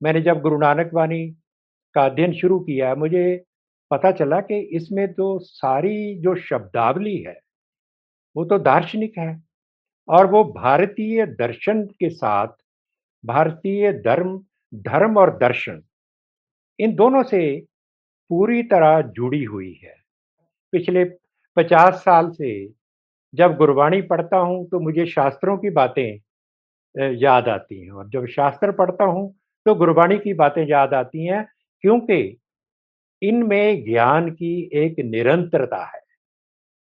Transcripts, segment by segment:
मैंने जब गुरु नानक वाणी का अध्ययन शुरू किया, मुझे पता चला कि इसमें तो सारी जो शब्दावली है, वो तो दार्शनिक है और वो भारतीय दर्शन के साथ, भारतीय धर्म धर्म और दर्शन, इन दोनों से पूरी तरह जुड़ी हुई है। पिछले पचास साल से जब गुरबाणी पढ़ता हूँ तो मुझे शास्त्रों की बातें याद आती हैं और जब शास्त्र पढ़ता हूँ तो गुरबाणी की बातें याद आती हैं क्योंकि इनमें ज्ञान की एक निरंतरता है।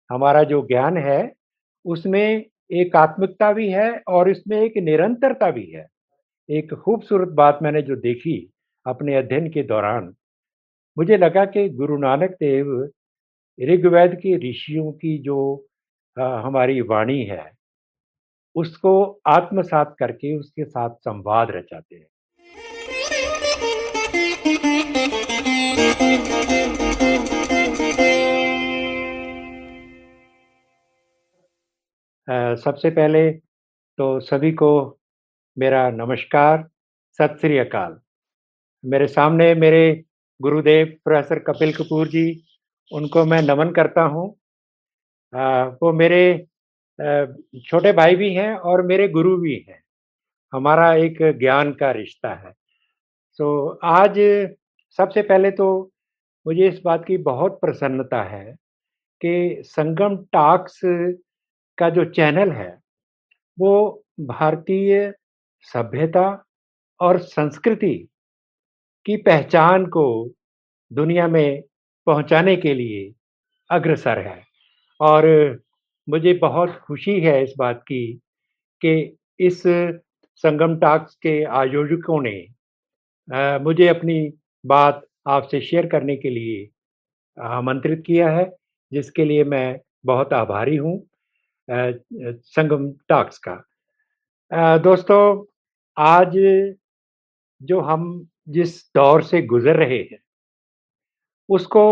हमारा जो ज्ञान है उसमें एक आत्मिकता भी है और इसमें एक निरंतरता भी है। एक खूबसूरत बात मैंने जो देखी अपने अध्ययन के दौरान मुझे लगा कि गुरु नानक देव ऋग्वेद के ऋषियों की जो आ, हमारी वाणी है उसको आत्मसात करके उसके साथ संवाद रचाते हैं। सबसे पहले तो सभी को मेरा नमस्कार, सत श्री अकाल। मेरे सामने मेरे गुरुदेव प्रोफेसर कपिल कपूर जी, उनको मैं नमन करता हूँ। वो मेरे छोटे भाई भी हैं और मेरे गुरु भी हैं। हमारा एक ज्ञान का रिश्ता है। तो आज सबसे पहले तो मुझे इस बात की बहुत प्रसन्नता है कि संगम टॉक्स का जो चैनल है, वो भारतीय सभ्यता और संस्कृति की पहचान को दुनिया में पहुँचाने के लिए अग्रसर है। और मुझे बहुत खुशी है इस बात की कि इस संगम टाक्स के आयोजकों ने आ, मुझे अपनी बात आपसे शेयर करने के लिए आमंत्रित किया है जिसके लिए मैं बहुत आभारी हूँ संगम टाक्स का। आ, दोस्तों आज जो हम जिस दौर से गुजर रहे हैं उसको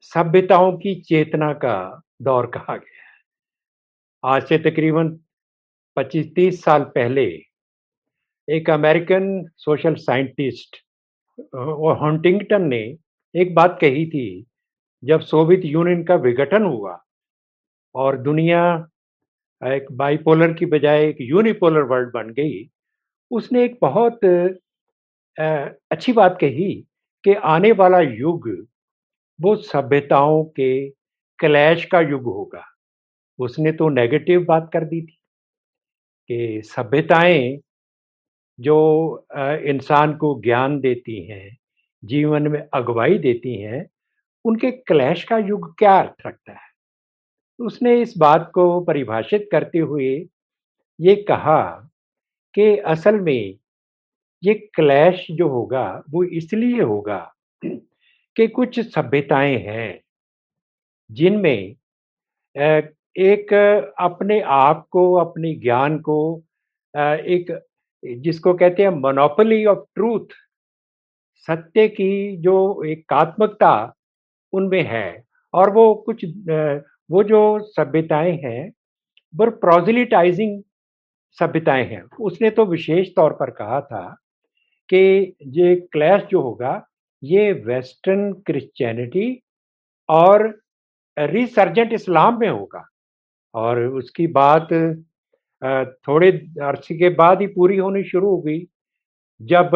सभ्यताओं की चेतना का दौर कहा गया है। आज से तकरीबन 25-30 साल पहले एक अमेरिकन सोशल साइंटिस्ट और हंटिंगटन ने एक बात कही थी, जब सोवियत यूनियन का विघटन हुआ और दुनिया, एक बाइपोलर की बजाय एक यूनिपोलर वर्ल्ड बन गई, उसने एक बहुत अच्छी बात कही कि आने वाला युग वो सभ्यताओं के क्लैश का युग होगा। उसने तो नेगेटिव बात कर दी थी कि सभ्यताएँ जो इंसान को ज्ञान देती हैं, जीवन में अगुवाई देती हैं, उनके क्लैश का युग क्या अर्थ रखता है? उसने इस बात को परिभाषित करते हुए ये कहा कि असल में ये क्लैश जो होगा, वो इसलिए होगा कि कुछ सभ्यताएँ हैं, जिनमें एक अपने आप को, अपने ज्ञान को एक जिसको कहते हैं मोनोपोली ऑफ़ ट्रूथ सत्य की जो एकात्मकता उनमें है। और वो कुछ वो जो सभ्यताएँ हैं, वो प्रोजिलिटाइजिंग सभ्यताएँ हैं। उसने तो विशेष तौर पर कहा था कि ये क्लैश जो होगा, ये वेस्टर्न क्रिश्चियनिटी और रिसर्जेंट इस्लाम में होगा। और उसकी बात थोड़े अरसे के बाद ही पूरी होनी शुरू हो गई। जब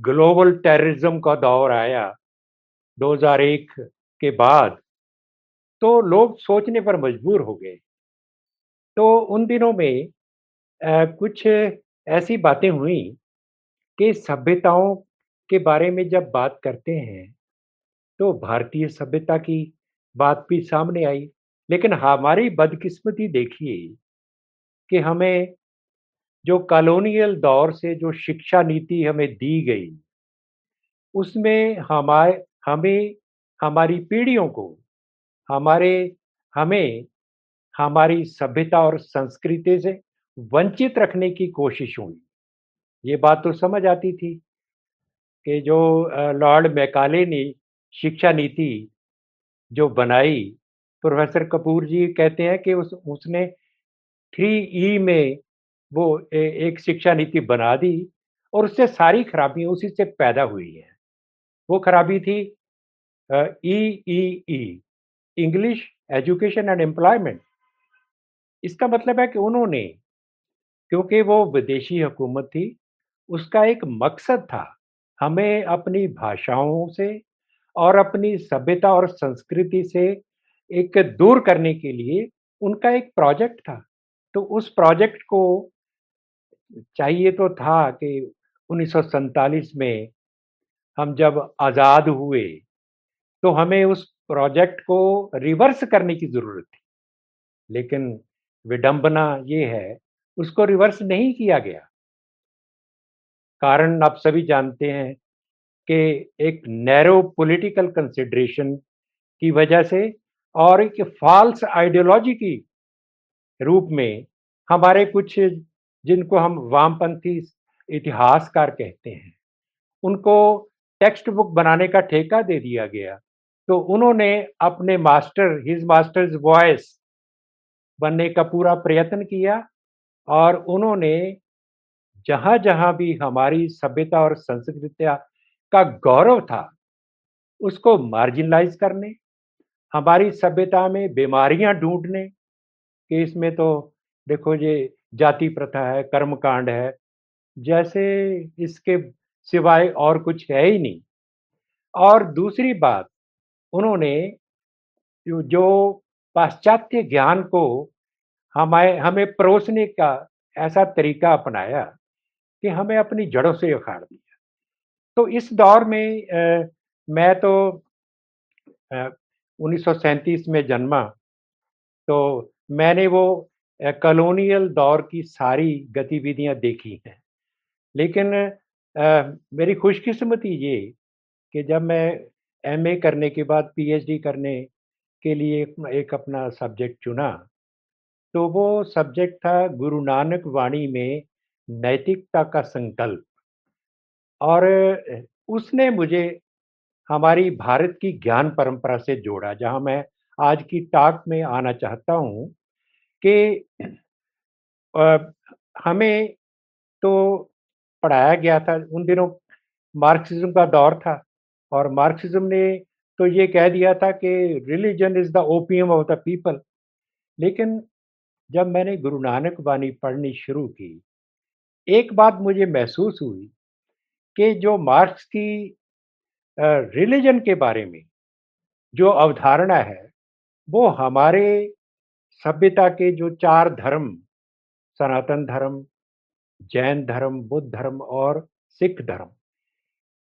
ग्लोबल टेररिज्म का दौर आया 2001 के बाद तो लोग सोचने पर मजबूर हो गए। तो उन दिनों में कुछ ऐसी बातें हुई कि सभ्यताओं के बारे में जब बात करते हैं तो भारतीय सभ्यता की बात भी सामने आई। लेकिन हमारी बदकिस्मती देखिए कि हमें जो कॉलोनियल दौर से जो शिक्षा नीति हमें दी गई, उसमें हमारे हमें, हमारी पीढ़ियों को, हमारे, हमें, हमारी सभ्यता और संस्कृति से वंचित रखने की कोशिश हुई। ये बात तो समझ आती थी कि जो लॉर्ड मैकाले ने शिक्षा नीति जो बनाई, प्रोफेसर कपूर जी कहते हैं कि उस, उसने थ्री ई में वो ए, एक शिक्षा नीति बना दी और उससे सारी खराबियाँ उसी से पैदा हुई हैं। वो खराबी थी E E E English education and employment इसका मतलब है कि उन्होंने क्योंकि वो विदेशी हुकूमत थी उसका एक मकसद था हमें अपनी भाषाओं से और अपनी सभ्यता और संस्कृति से एक दूर करने के लिए उनका एक प्रोजेक्ट था तो उस प्रोजेक्ट को चाहिए तो था कि उन्नीस सौ सैंतालीस में हम जब आज़ाद हुए तो हमें उस प्रोजेक्ट को रिवर्स करने की ज़रूरत थी। लेकिन विडंबना ये है, उसको रिवर्स नहीं किया गया। कारण आप सभी जानते हैं कि एक नैरो पॉलिटिकल कंसिडरेशन की वजह से और एक फॉल्स आइडियोलॉजी की रूप में हमारे कुछ जिनको हम वामपंथी इतिहासकार कहते हैं, उनको टेक्स्ट बुक बनाने का ठेका दे दिया गया। तो उन्होंने अपने मास्टर हिज मास्टर्स वॉयस बनने का पूरा प्रयत्न किया और उन्होंने जहाँ जहाँ भी हमारी सभ्यता और संस्कृतिया का गौरव था, उसको मार्जिनलाइज करने, हमारी सभ्यता में बीमारियाँ ढूँढने कि इसमें तो देखो ये जाति प्रथा है कर्म कांड है जैसे इसके सिवाय और कुछ है ही नहीं। और दूसरी बात उन्होंने जो पाश्चात्य ज्ञान को हमें हमें परोसने का ऐसा तरीका अपनाया कि हमें अपनी जड़ों से उखाड़ दिया। तो इस दौर में आ, मैं तो उन्नीस सौ सैंतीस में जन्मा तो मैंने वो कॉलोनियल दौर की सारी गतिविधियाँ देखी हैं। लेकिन आ, मेरी खुशकिस्मती ये कि जब मैं एमए करने के बाद पीएचडी करने के लिए एक अपना सब्जेक्ट चुना तो वो सब्जेक्ट था गुरु नानक वाणी में नैतिकता का संकल्प। और उसने मुझे हमारी भारत की ज्ञान परंपरा से जोड़ा जहाँ मैं आज की टाक में आना चाहता हूँ। कि हमें तो पढ़ाया गया था, उन दिनों मार्क्सिज्म का दौर था और मार्क्सिज्म ने तो ये कह दिया था कि religion is the opium of the people लेकिन जब मैंने गुरु नानक वाणी पढ़नी शुरू की, एक बात मुझे महसूस हुई कि जो मार्क्स की रिलीजन के बारे में जो अवधारणा है, वो हमारे सभ्यता के जो चार धर्म, सनातन धर्म, जैन धर्म, बुद्ध धर्म और सिख धर्म,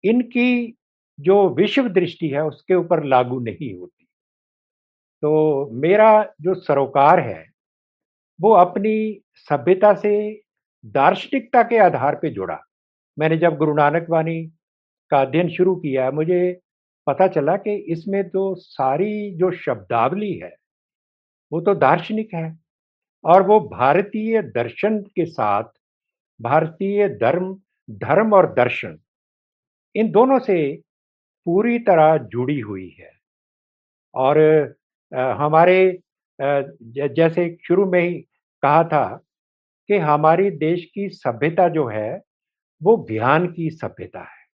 इनकी जो विश्व दृष्टि है उसके ऊपर लागू नहीं होती। तो मेरा जो सरोकार है, वो अपनी सभ्यता से दार्शनिकता के आधार पे जुड़ा। मैंने जब गुरु नानक वाणी का अध्ययन शुरू किया, मुझे पता चला कि इसमें तो सारी जो शब्दावली है वो तो दार्शनिक है। और वो भारतीय दर्शन के साथ, भारतीय धर्म धर्म और दर्शन, इन दोनों से पूरी तरह जुड़ी हुई है। और हमारे जैसे शुरू में ही कहा था कि हमारी देश की सभ्यता जो है, वो ज्ञान की सभ्यता है।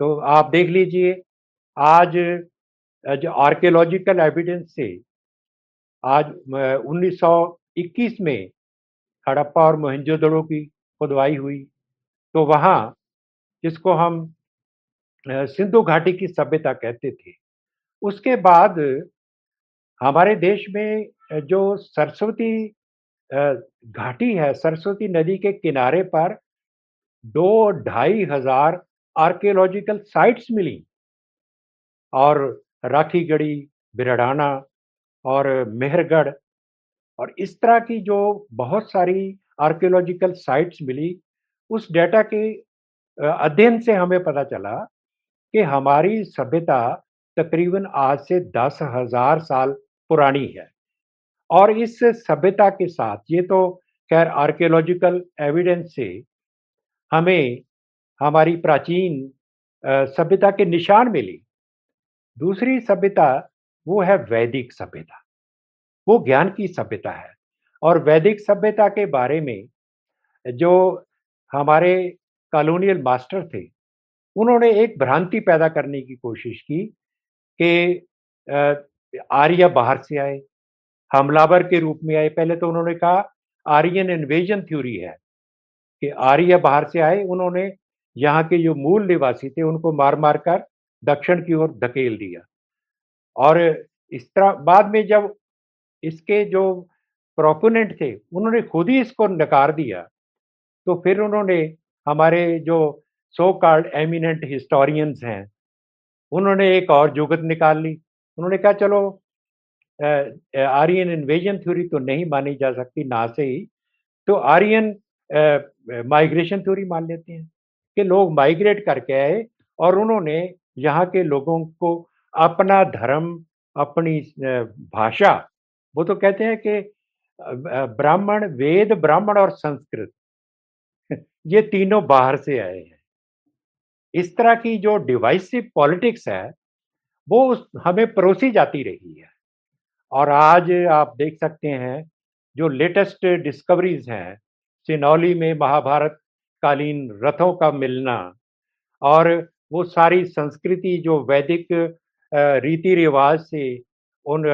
तो आप देख लीजिए, आज जो आर्कियोलॉजिकल एविडेंस से आज 1921 में हड़प्पा और मोहनजोदड़ो की खुदवाई हुई। तो वहाँ जिसको हम सिंधु घाटी की सभ्यता कहते थे, उसके बाद हमारे देश में जो सरस्वती घाटी है, सरस्वती नदी के किनारे पर दो ढाई हज़ार आर्कियोलॉजिकल साइट्स मिली और राखीगढ़ी बिरडाना और मेहरगढ़ और इस तरह की जो बहुत सारी आर्कियोलॉजिकल साइट्स मिली, उस डेटा के अध्ययन से हमें पता चला कि हमारी सभ्यता तकरीबन आज से दस हज़ार साल पुरानी है। और इस सभ्यता के साथ, ये तो खैर आर्कियोलॉजिकल एविडेंस से हमें हमारी प्राचीन सभ्यता के निशान मिली। दूसरी सभ्यता वो है वैदिक सभ्यता। वो ज्ञान की सभ्यता है। और वैदिक सभ्यता के बारे में जो हमारे कॉलोनियल मास्टर थे, उन्होंने एक भ्रांति पैदा करने की कोशिश की कि आर्य बाहर से आए, हमलावर के रूप में आए। पहले तो उन्होंने कहा, आर्यन इन्वेजन थ्योरी है कि आर्य बाहर से आए, उन्होंने यहाँ के जो मूल निवासी थे, उनको मार मार कर दक्षिण की ओर धकेल दिया। और इस तरह बाद में जब इसके जो प्रोपोनेंट थे, उन्होंने खुद ही इसको नकार दिया तो फिर उन्होंने हमारे जो सो कॉल्ड एमिनेंट हिस्टोरियंस हैं, उन्होंने एक और जुगत निकाल ली। उन्होंने कहा, चलो आर्यन इन्वेजन थ्योरी तो नहीं मानी जा सकती, ना से ही। तो आर्यन माइग्रेशन थ्योरी मान लेते हैं कि लोग माइग्रेट करके आए और उन्होंने यहाँ के लोगों को अपना धर्म, अपनी भाषा, वो तो कहते हैं कि ब्राह्मण, वेद, ब्राह्मण और संस्कृत, ये तीनों बाहर से आए हैं। इस तरह की जो डिवाइसिव पॉलिटिक्स है, वो हमें परोसी जाती रही है। और आज आप देख सकते हैं, जो लेटेस्ट डिस्कवरीज हैं, सिनौली में महाभारत कालीन रथों का मिलना और वो सारी संस्कृति, जो वैदिक रीति रिवाज से उन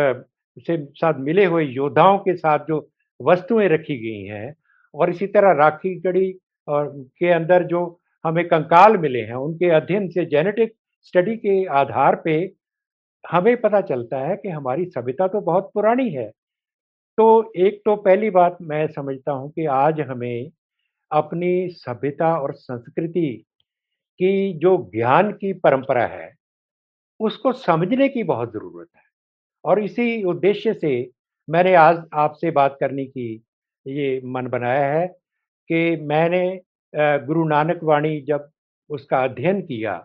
से साथ मिले हुए योद्धाओं के साथ जो वस्तुएँ रखी गई हैं और इसी तरह राखी गढ़ी और के अंदर जो हमें कंकाल मिले हैं, उनके अध्ययन से जेनेटिक स्टडी के आधार पे हमें पता चलता है कि हमारी सभ्यता तो बहुत पुरानी है। तो एक तो पहली बात मैं समझता हूँ कि आज हमें अपनी सभ्यता और संस्कृति की जो ज्ञान की परंपरा है उसको समझने की बहुत ज़रूरत है। और इसी उद्देश्य से मैंने आज आपसे बात करने की ये मन बनाया है कि मैंने गुरु नानक वाणी जब उसका अध्ययन किया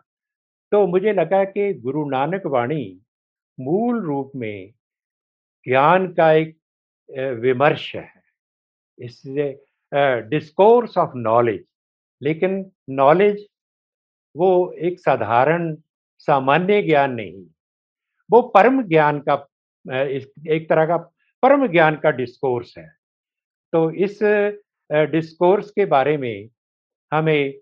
तो मुझे लगा कि गुरु नानक वाणी मूल रूप में ज्ञान का एक विमर्श है। इससे डिस्कोर्स ऑफ़ नॉलेज लेकिन नॉलेज वो एक साधारण सामान्य ज्ञान नहीं वो परम ज्ञान का एक तरह का परम ज्ञान का डिस्कोर्स है। तो इस डिस्कोर्स के बारे में हमें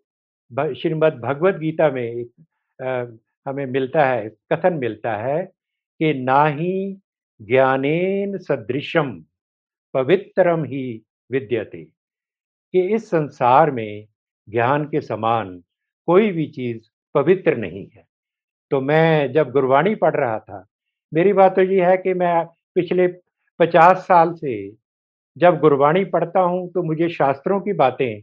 श्रीमद् भगवत गीता में एक हमें मिलता है, कथन मिलता है कि ना ही ज्ञानेन सदृशम पवित्रम ही विद्यते, कि इस संसार में ज्ञान के समान कोई भी चीज़ पवित्र नहीं है। तो मैं जब गुरबाणी पढ़ रहा था, मेरी बात तो ये है कि मैं पिछले पचास साल से जब गुरबाणी पढ़ता हूँ तो मुझे शास्त्रों की बातें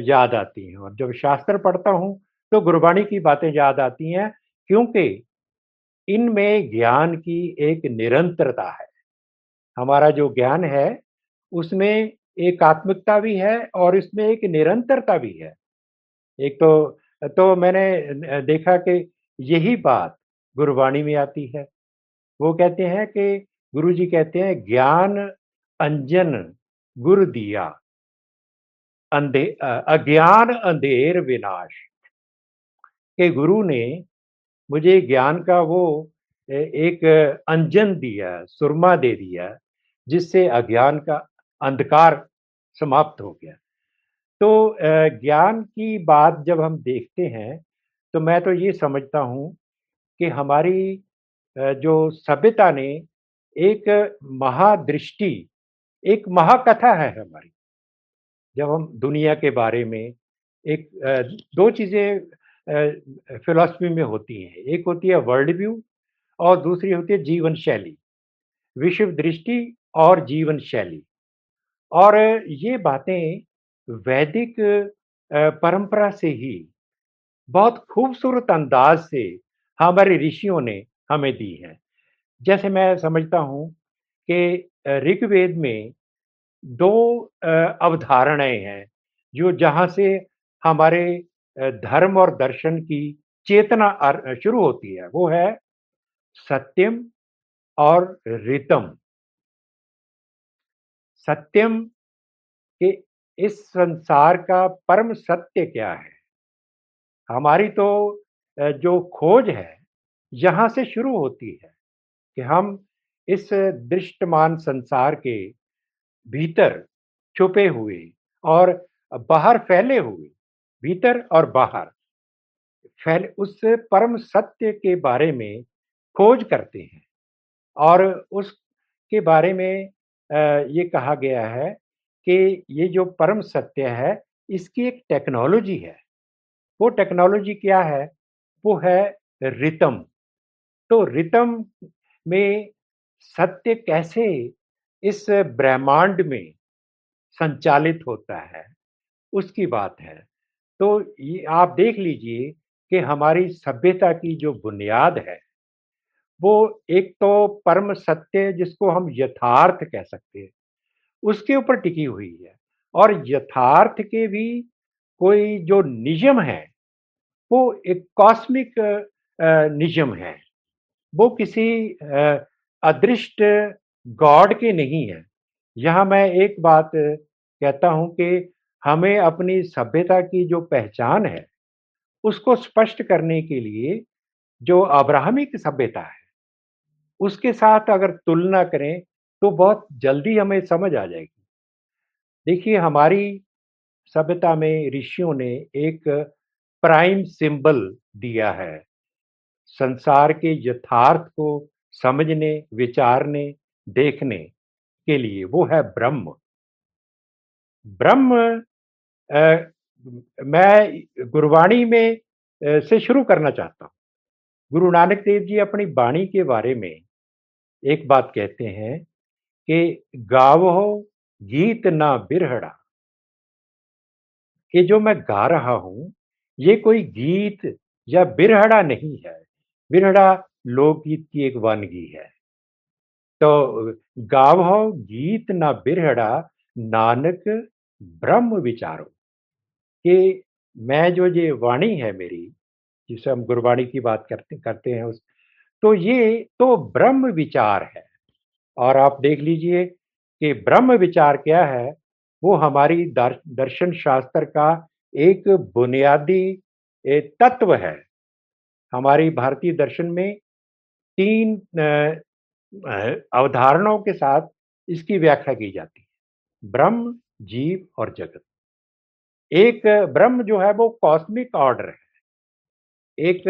याद आती हैं। और जब शास्त्र पढ़ता हूँ तो गुरबाणी की बातें याद आती हैं, क्योंकि इनमें ज्ञान की एक निरंतरता है। हमारा जो ज्ञान है, उसमें एकात्मिकता भी है और इसमें एक निरंतरता भी है। एक तो तो मैंने देखा कि यही बात गुरुवाणी में आती है। वो कहते हैं कि गुरु जी कहते हैं, ज्ञान अंजन गुरु दिया। अंधे अज्ञान अंधेर विनाश। के गुरु ने मुझे ज्ञान का वो एक अंजन दिया, सुरमा दे दिया, जिससे अज्ञान का अंधकार समाप्त हो गया। तो ज्ञान की बात जब हम देखते हैं तो मैं तो ये समझता हूँ कि हमारी जो सभ्यता ने एक महादृष्टि, एक महाकथा है हमारी। जब हम दुनिया के बारे में एक दो चीज़ें फिलॉसफी में होती हैं। एक होती है वर्ल्ड व्यू और दूसरी होती है जीवन शैली। विश्व दृष्टि और जीवन शैली। और ये बातें वैदिक परंपरा से ही बहुत खूबसूरत अंदाज से हमारे ऋषियों ने हमें दी है। जैसे मैं समझता हूँ कि ऋग्वेद में दो अवधारणाएँ हैं, जो जहाँ से हमारे धर्म और दर्शन की चेतना शुरू होती है, वो है सत्यम और रितम सत्यम के इस संसार का परम सत्य क्या है? हमारी तो जो खोज है, यहाँ से शुरू होती है कि हम इस दृष्टमान संसार के भीतर छुपे हुए और बाहर फैले हुए, भीतर और बाहर, फैल, उस परम सत्य के बारे में खोज करते हैं। और उसके बारे में ये कहा गया है कि ये जो परम सत्य है, इसकी एक टेक्नोलॉजी है। वो टेक्नोलॉजी क्या है? वो है रितम तो रितम में सत्य कैसे इस ब्रह्मांड में संचालित होता है, उसकी बात है। तो ये आप देख लीजिए कि हमारी सभ्यता की जो बुनियाद है, वो एक तो परम सत्य जिसको हम यथार्थ कह सकते हैं, उसके ऊपर टिकी हुई है। और यथार्थ के भी कोई जो नियम है वो एक कॉस्मिक निजम है। वो किसी अदृष्ट गॉड के नहीं है। यहाँ मैं एक बात कहता हूँ कि हमें अपनी सभ्यता की जो पहचान है, उसको स्पष्ट करने के लिए जो अब्राहमिक सभ्यता है, उसके साथ अगर तुलना करें तो बहुत जल्दी हमें समझ आ जाएगी। देखिए, हमारी सभ्यता में ऋषियों ने एक प्राइम सिंबल दिया है। संसार के यथार्थ को समझने विचारने देखने के लिए वो है ब्रह्म। ब्रह्म आ, मैं गुरबाणी में आ, से शुरू करना चाहता हूँ। गुरु नानक देव जी अपनी बाणी के बारे में एक बात कहते हैं कि गावो गीत ना बिरहड़ा। कि जो मैं गा रहा हूँ ये कोई गीत या बिरहड़ा नहीं है। बिरहड़ा लोकगीत की एक वानगी है। तो गावो गीत ना बिरहड़ा, नानक ब्रह्म विचारो। कि मैं जो ये वाणी है मेरी, जिसे हम गुरबाणी की बात करते करते हैं उस तो ये तो ब्रह्म विचार है। और आप देख लीजिए कि ब्रह्म विचार क्या है, वो हमारी दर्शन शास्त्र का एक बुनियादी तत्व है। हमारी भारतीय दर्शन में तीन अवधारणाओं के साथ इसकी व्याख्या की जाती है। ब्रह्म, जीव और जगत। एक ब्रह्म जो है वो कॉस्मिक ऑर्डर है। एक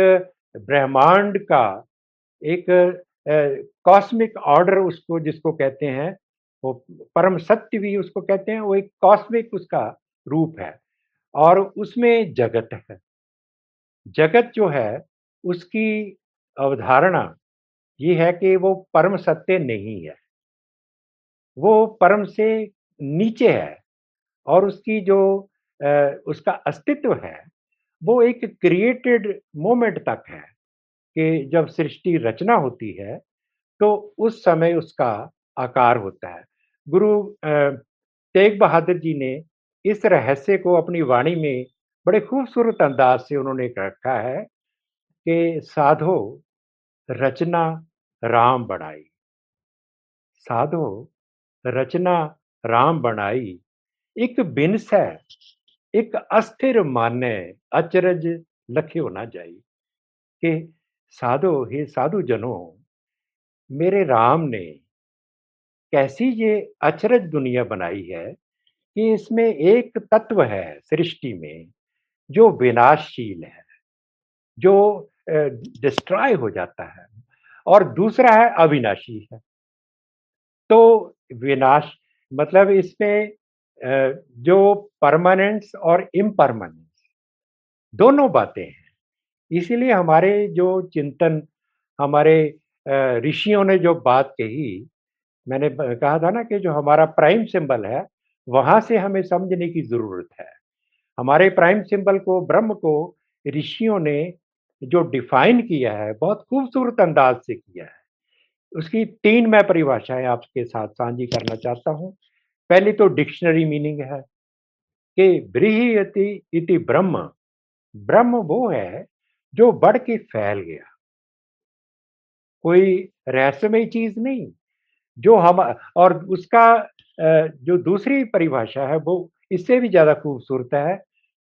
ब्रह्मांड का, एक कॉस्मिक ऑर्डर उसको जिसको कहते हैं, वो परम सत्य भी उसको कहते हैं, वो एक कॉस्मिक उसका रूप है। और उसमें जगत है। जगत जो है, उसकी अवधारणा ये है कि वो परम सत्य नहीं है। वो परम से नीचे है और उसकी जो उसका अस्तित्व है, वो एक क्रिएटेड मोमेंट तक है कि जब सृष्टि रचना होती है तो उस समय उसका आकार होता है। गुरु तेग बहादुर जी ने इस रहस्य को अपनी वाणी में बड़े खूबसूरत अंदाज से उन्होंने रखा है कि साधो रचना राम बनाई। साधो रचना राम बनाई। एक बिनस है एक अस्थिर माने अचरज लखे होना जाई कि साधो, हे साधु जनों, मेरे राम ने कैसी ये अचरज दुनिया बनाई है? कि इसमें एक तत्व है सृष्टि में जो विनाशशील है, जो डिस्ट्रॉय हो जाता है और दूसरा है अविनाशी है। तो विनाश मतलब इसमें जो परमानेंस और इम्परमानेंस दोनों बातें हैं। इसीलिए हमारे जो चिंतन, हमारे ऋषियों ने जो बात कही, मैंने कहा था ना कि जो हमारा प्राइम सिंबल है वहाँ से हमें समझने की ज़रूरत है। हमारे प्राइम सिंबल को, ब्रह्म को ऋषियों ने जो डिफाइन किया है, बहुत खूबसूरत अंदाज से किया है। उसकी तीन मैं परिभाषाएँ आपके साथ साझी करना चाहता हूँ। पहली तो डिक्शनरी मीनिंग है कि ब्रीहति इति ब्रह्म। ब्रह्म वो है जो बढ़ के फैल गया। कोई रहस्यमय चीज़ नहीं। जो हम, और उसका जो दूसरी परिभाषा है, वो इससे भी ज़्यादा खूबसूरत है।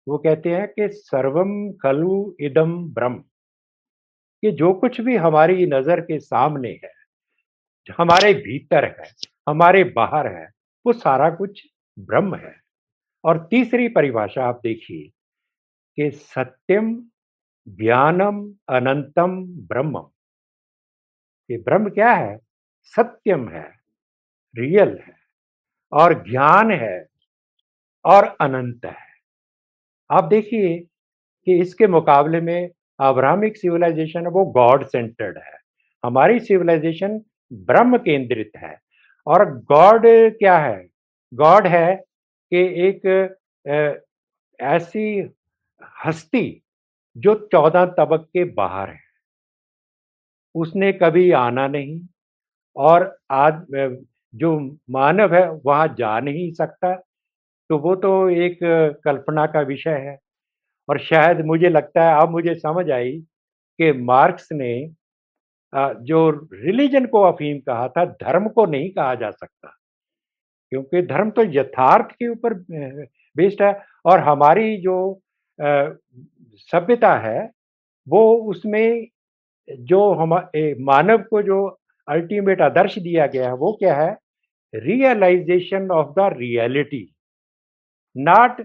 वो कहते हैं कि सर्वम खलु इदम ब्रह्म। कि जो कुछ भी हमारी नज़र के सामने है, हमारे भीतर है, हमारे बाहर है, वो सारा कुछ ब्रह्म है। और तीसरी परिभाषा आप देखिए कि सत्यम ज्ञानम अनंतम ब्रह्म ये ब्रह्म क्या है? सत्यम है, रियल है, और ज्ञान है, और अनंत है। आप देखिए कि इसके मुकाबले में अब्राहमिक सिविलाइजेशन वो गॉड सेंटर्ड है। हमारी सिविलाइजेशन ब्रह्म केंद्रित है। और गॉड क्या है? गॉड है कि एक ऐसी हस्ती जो चौदह तबक के बाहर है। उसने कभी आना नहीं और आज जो मानव है, वहाँ जा नहीं सकता। तो वो तो एक कल्पना का विषय है। और शायद मुझे लगता है, अब मुझे समझ आई कि मार्क्स ने जो रिलीजन को अफीम कहा था, धर्म को नहीं कहा जा सकता। क्योंकि धर्म तो यथार्थ के ऊपर बेस्ड है और हमारी जो सभ्यता है, वो उसमें जो हम मानव को जो अल्टीमेट आदर्श दिया गया है, वो क्या है? Realisation of the reality not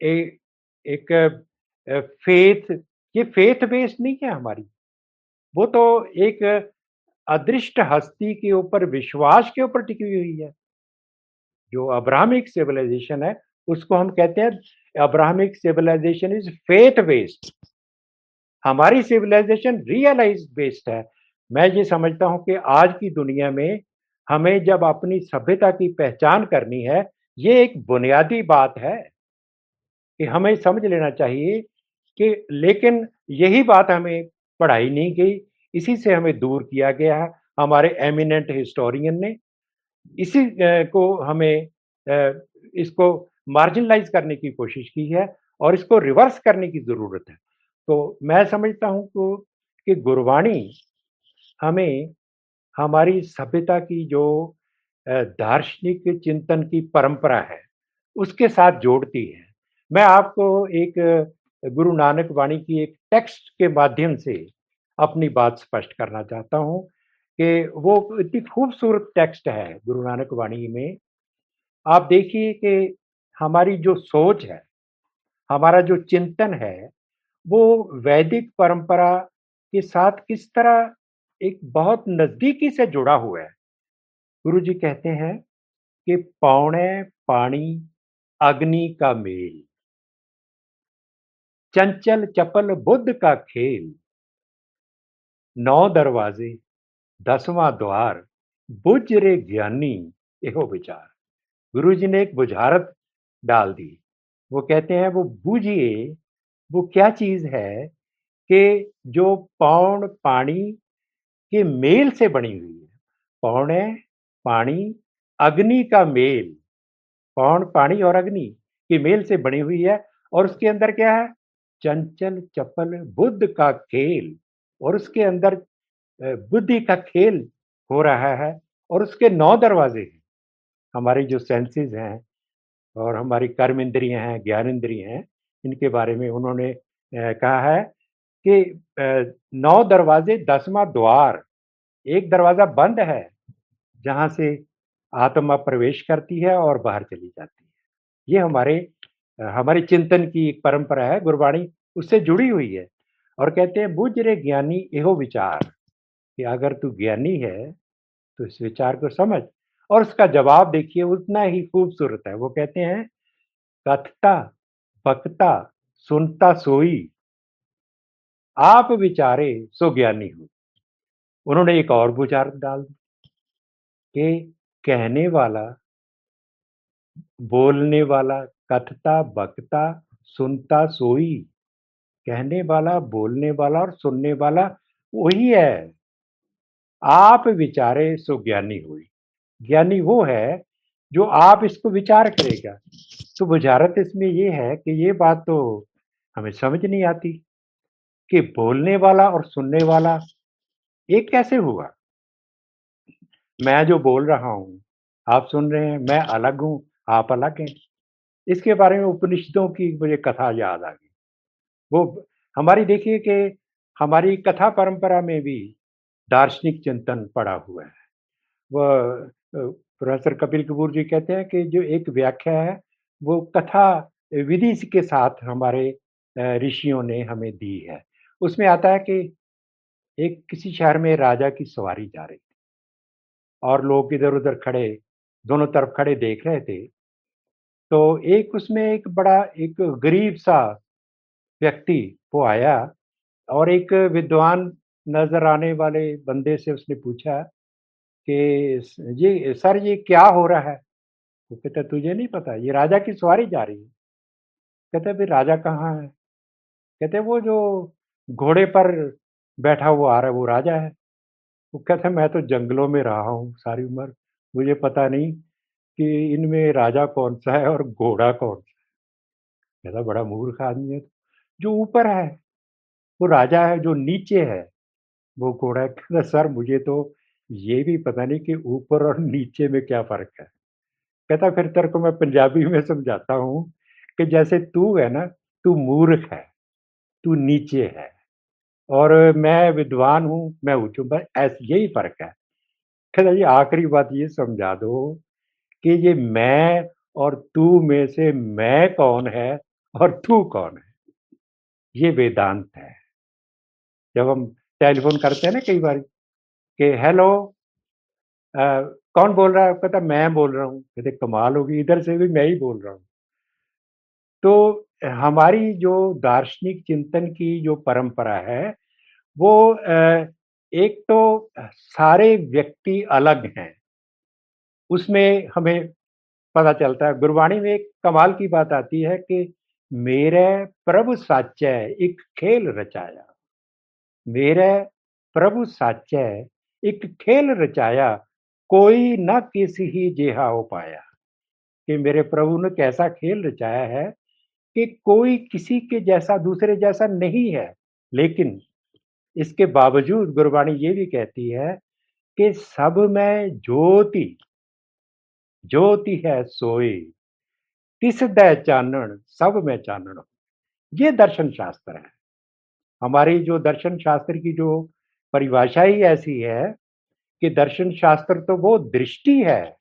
a एक फेथ ये फेथ बेस्ड नहीं है हमारी। वो तो एक अदृष्ट हस्ती के ऊपर, विश्वास के ऊपर टिकी हुई है। जो अब्राहमिक सिविलाइजेशन है, उसको हम कहते हैं Abrahamic civilisation is faith based हमारी सिविलाइजेशन रियलाइज़ बेस्ड है। मैं ये समझता हूँ कि आज की दुनिया में हमें जब अपनी सभ्यता की पहचान करनी है, ये एक बुनियादी बात है कि हमें समझ लेना चाहिए कि लेकिन यही बात हमें पढ़ाई नहीं गई, इसी से हमें दूर किया गया है। हमारे एमिनेंट हिस्टोरियन ने इसी को हमें इसको मार्जिनलाइज करने की कोशिश की है और इसको रिवर्स करने की ज़रूरत है। तो मैं समझता हूँ कि गुरबाणी हमें हमारी सभ्यता की जो दार्शनिक चिंतन की परंपरा है, उसके साथ जोड़ती है। मैं आपको एक गुरु नानक वाणी की एक टेक्स्ट के माध्यम से अपनी बात स्पष्ट करना चाहता हूँ कि वो इतनी खूबसूरत टेक्स्ट है गुरु नानक वाणी में। आप देखिए कि हमारी जो सोच है, हमारा जो चिंतन है, वो वैदिक परंपरा के साथ किस तरह एक बहुत नजदीकी से जुड़ा हुआ है। गुरु जी कहते हैं कि पौने पानी अग्नि का मेल, चंचल चपल बुद्ध का खेल, नौ दरवाजे, दसवां द्वार बुझ रे ज्ञानी, एहो विचार। गुरु जी ने एक बुझारत डाल दी। वो कहते हैं, वो बूझिए, वो क्या चीज़ है कि जो पौन पानी के मेल से बनी हुई है। पौने, पानी, अग्नि का मेल। पौन, पानी और अग्नि के मेल से बनी हुई है और उसके अंदर क्या है? चंचल, चपल, बुद्ध का खेल और उसके अंदर बुद्धि का खेल हो रहा है और उसके नौ दरवाजे हैं। हमारी जो सेंसेस हैं और हमारी कर्म इंद्रियाँ हैं, ज्ञान इंद्रिय हैं, इनके बारे में उन्होंने कहा है कि नौ दरवाजे, दसवां द्वार। एक दरवाज़ा बंद है, जहाँ से आत्मा प्रवेश करती है और बाहर चली जाती है। ये हमारे हमारे चिंतन की एक परंपरा है, गुरबाणी उससे जुड़ी हुई है। और कहते हैं, बुझ रे ज्ञानी, एहो विचार। कि अगर तू ज्ञानी है तो इस विचार को समझ। और उसका जवाब देखिए, उतना ही खूबसूरत है। वो कहते हैं, कथता, बकता, सुनता सोई। आप विचारे सो ज्ञानी हो। उन्होंने एक और विचार डाल कि कहने वाला, बोलने वाला, कथता, बकता, सुनता, सोई, कहने वाला, बोलने वाला और सुनने वाला वही है। आप विचारे सो ज्ञानी हुई ज्ञानी वो है जो आप इसको विचार करेगा। तो बुझारत इसमें ये है कि ये बात तो हमें समझ नहीं आती। कि बोलने वाला और सुनने वाला एक कैसे हुआ? मैं जो बोल रहा हूँ, आप सुन रहे हैं, मैं अलग हूँ, आप अलग हैं। इसके बारे में उपनिषदों की मुझे कथा याद आ गई। वो हमारी देखिए कि हमारी कथा परंपरा में भी दार्शनिक चिंतन पड़ा हुआ है। वह प्रोफेसर कपिल कपूर जी कहते हैं कि जो एक व्याख्या है, वो कथा विधि के साथ हमारे ऋषियों ने हमें दी है। उसमें आता है कि एक किसी शहर में राजा की सवारी जा रही थी और लोग इधर-उधर खड़े, दोनों तरफ़ खड़े देख रहे थे। तो एक उसमें एक बड़ा, एक गरीब-सा व्यक्ति वो आया और एक विद्वान नज़र आने वाले बंदे से उसने पूछा कि ये सर ये क्या हो रहा है? वो कहता, तुझे नहीं पता, ये राजा की सवारी जा रही है। कहते भाई राजा कहाँ है? कहते, वो जो घोड़े पर बैठा हुआ आ रहा है वो राजा है। वो कहता मैं तो जंगलों में रहा हूँ सारी उम्र, मुझे पता नहीं कि इनमें राजा कौन-सा है और घोड़ा कौन-सा है। कहता बड़ा मूर्ख आदमी है। जो ऊपर है, वो राजा है, जो नीचे है, वो घोड़ा है। कहता सर मुझे तो ये भी पता नहीं कि ऊपर और नीचे में क्या फ़र्क है। कहता फिर तेरे को मैं पंजाबी में समझाता हूँ कि जैसे तू है ना, तू मूर्ख है, तू नीचे है और मैं विद्वान हूँ, मैं ऊँच बस ऐस यही फ़र्क है। कहता जी आखिरी बात ये समझा दो कि ये मैं और तू में से मैं कौन है और तू कौन है? ये वेदांत है। जब हम टेलीफ़ोन करते हैं ना कई बार कि हेलो अ, कौन बोल रहा है? कहता मैं बोल रहा हूँ। कहते कमाल होगी इधर से भी मैं ही बोल रहा हूँ। तो हमारी जो दार्शनिक चिंतन की जो परंपरा है, वो एक तो सारे व्यक्ति अलग हैं। उसमें हमें पता चलता है गुरबाणी में एक कमाल की बात आती है कि मेरे प्रभु साचै एक खेल रचाया। मेरे प्रभु साचै एक खेल रचाया, कोई न किसी ही जेहा हो पाया। कि मेरे प्रभु ने कैसा खेल रचाया है कि कोई किसी के जैसा दूसरे जैसा नहीं है। लेकिन इसके बावजूद गुरबाणी ये भी कहती है कि सब में ज्योति ज्योति है सोई, तिस दै चानण सब में चानण। ये दर्शन शास्त्र है। हमारी जो दर्शन शास्त्र की जो परिभाषा ही ऐसी है कि दर्शन शास्त्र तो वो दृष्टि है,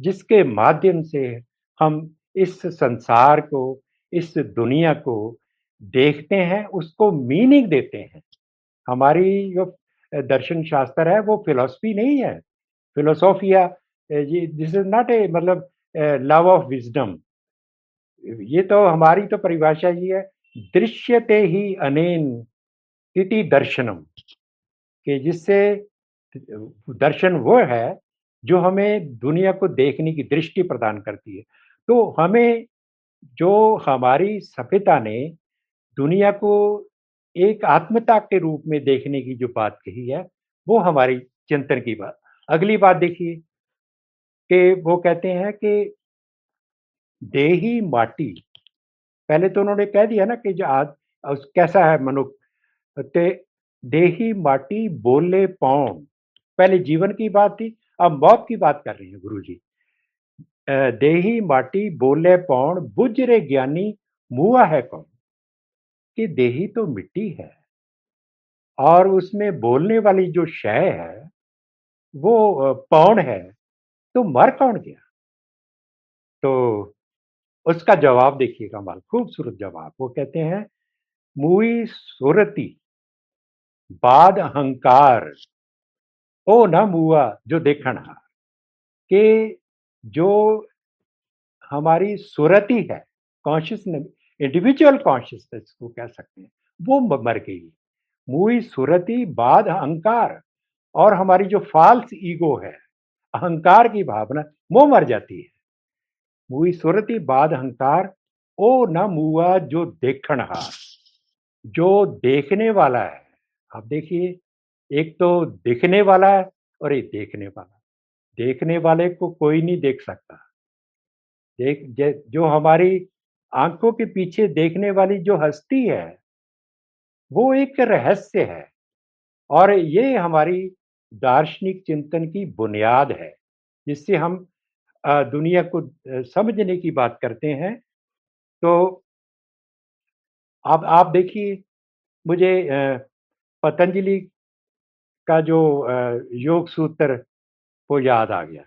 जिसके माध्यम से हम इस संसार को, इस दुनिया को देखते हैं, उसको मीनिंग देते हैं। हमारी जो दर्शन शास्त्र है वो फिलोसफी नहीं है। Philosophia this is not a मतलब लव ऑफ़ विज़डम। ये तो हमारी तो परिभाषा ये है, दृश्यते ही अनेन इति दर्शनम कि जिससे दर्शन वो है, जो हमें दुनिया को देखने की दृष्टि प्रदान करती है। तो हमें जो हमारी सभ्यता ने दुनिया को एक आत्मता के रूप में देखने की जो बात कही है, वो हमारी चिंतन की बात। अगली बात देखिए कि वो कहते हैं कि देही माटी, पहले तो उन्होंने कह दिया ना कि जो आज कैसा है मनुष्य ते देही माटी बोले पौन। पहले जीवन की बात थी, अब मौत की बात कर रहे हैं गुरुजी। अ, देही माटी बोले पौन, बुझ रे ज्ञानी मुआ है कौन? कि देही तो मिट्टी है और उसमें बोलने वाली जो शय है, वो पौन है, तो मर कौन गया? तो उसका जवाब देखिए कमाल, खूबसूरत जवाब। वो कहते हैं, मुई सुरती बाद अहंकार, ओ न मुआ जो देखणहार। कि जो हमारी सुरति है, कॉन्शियसनेस इंडिविजुअल कॉन्शियसनेस को कह सकते हैं, वो मर गई। मुई सुरति बाद अहंकार और हमारी जो फ़ाल्स ईगो है, अहंकार की भावना, वो मर जाती है। मुई सुरति बाद अहंकार, ओ न मुआ जो देखणहार, जो देखने वाला है। आप देखिए, एक तो दिखने वाला है और एक देखने वाला। देखने वाले को कोई नहीं देख सकता। देख जो हमारी आँखों के पीछे देखने वाली जो हस्ती है, वो एक रहस्य है और ये हमारी दार्शनिक चिंतन की बुनियाद है, जिससे हम दुनिया को समझने की बात करते हैं। तो अब आप देखिए, मुझे पतंजलि का जो योग सूत्र वो याद आ गया।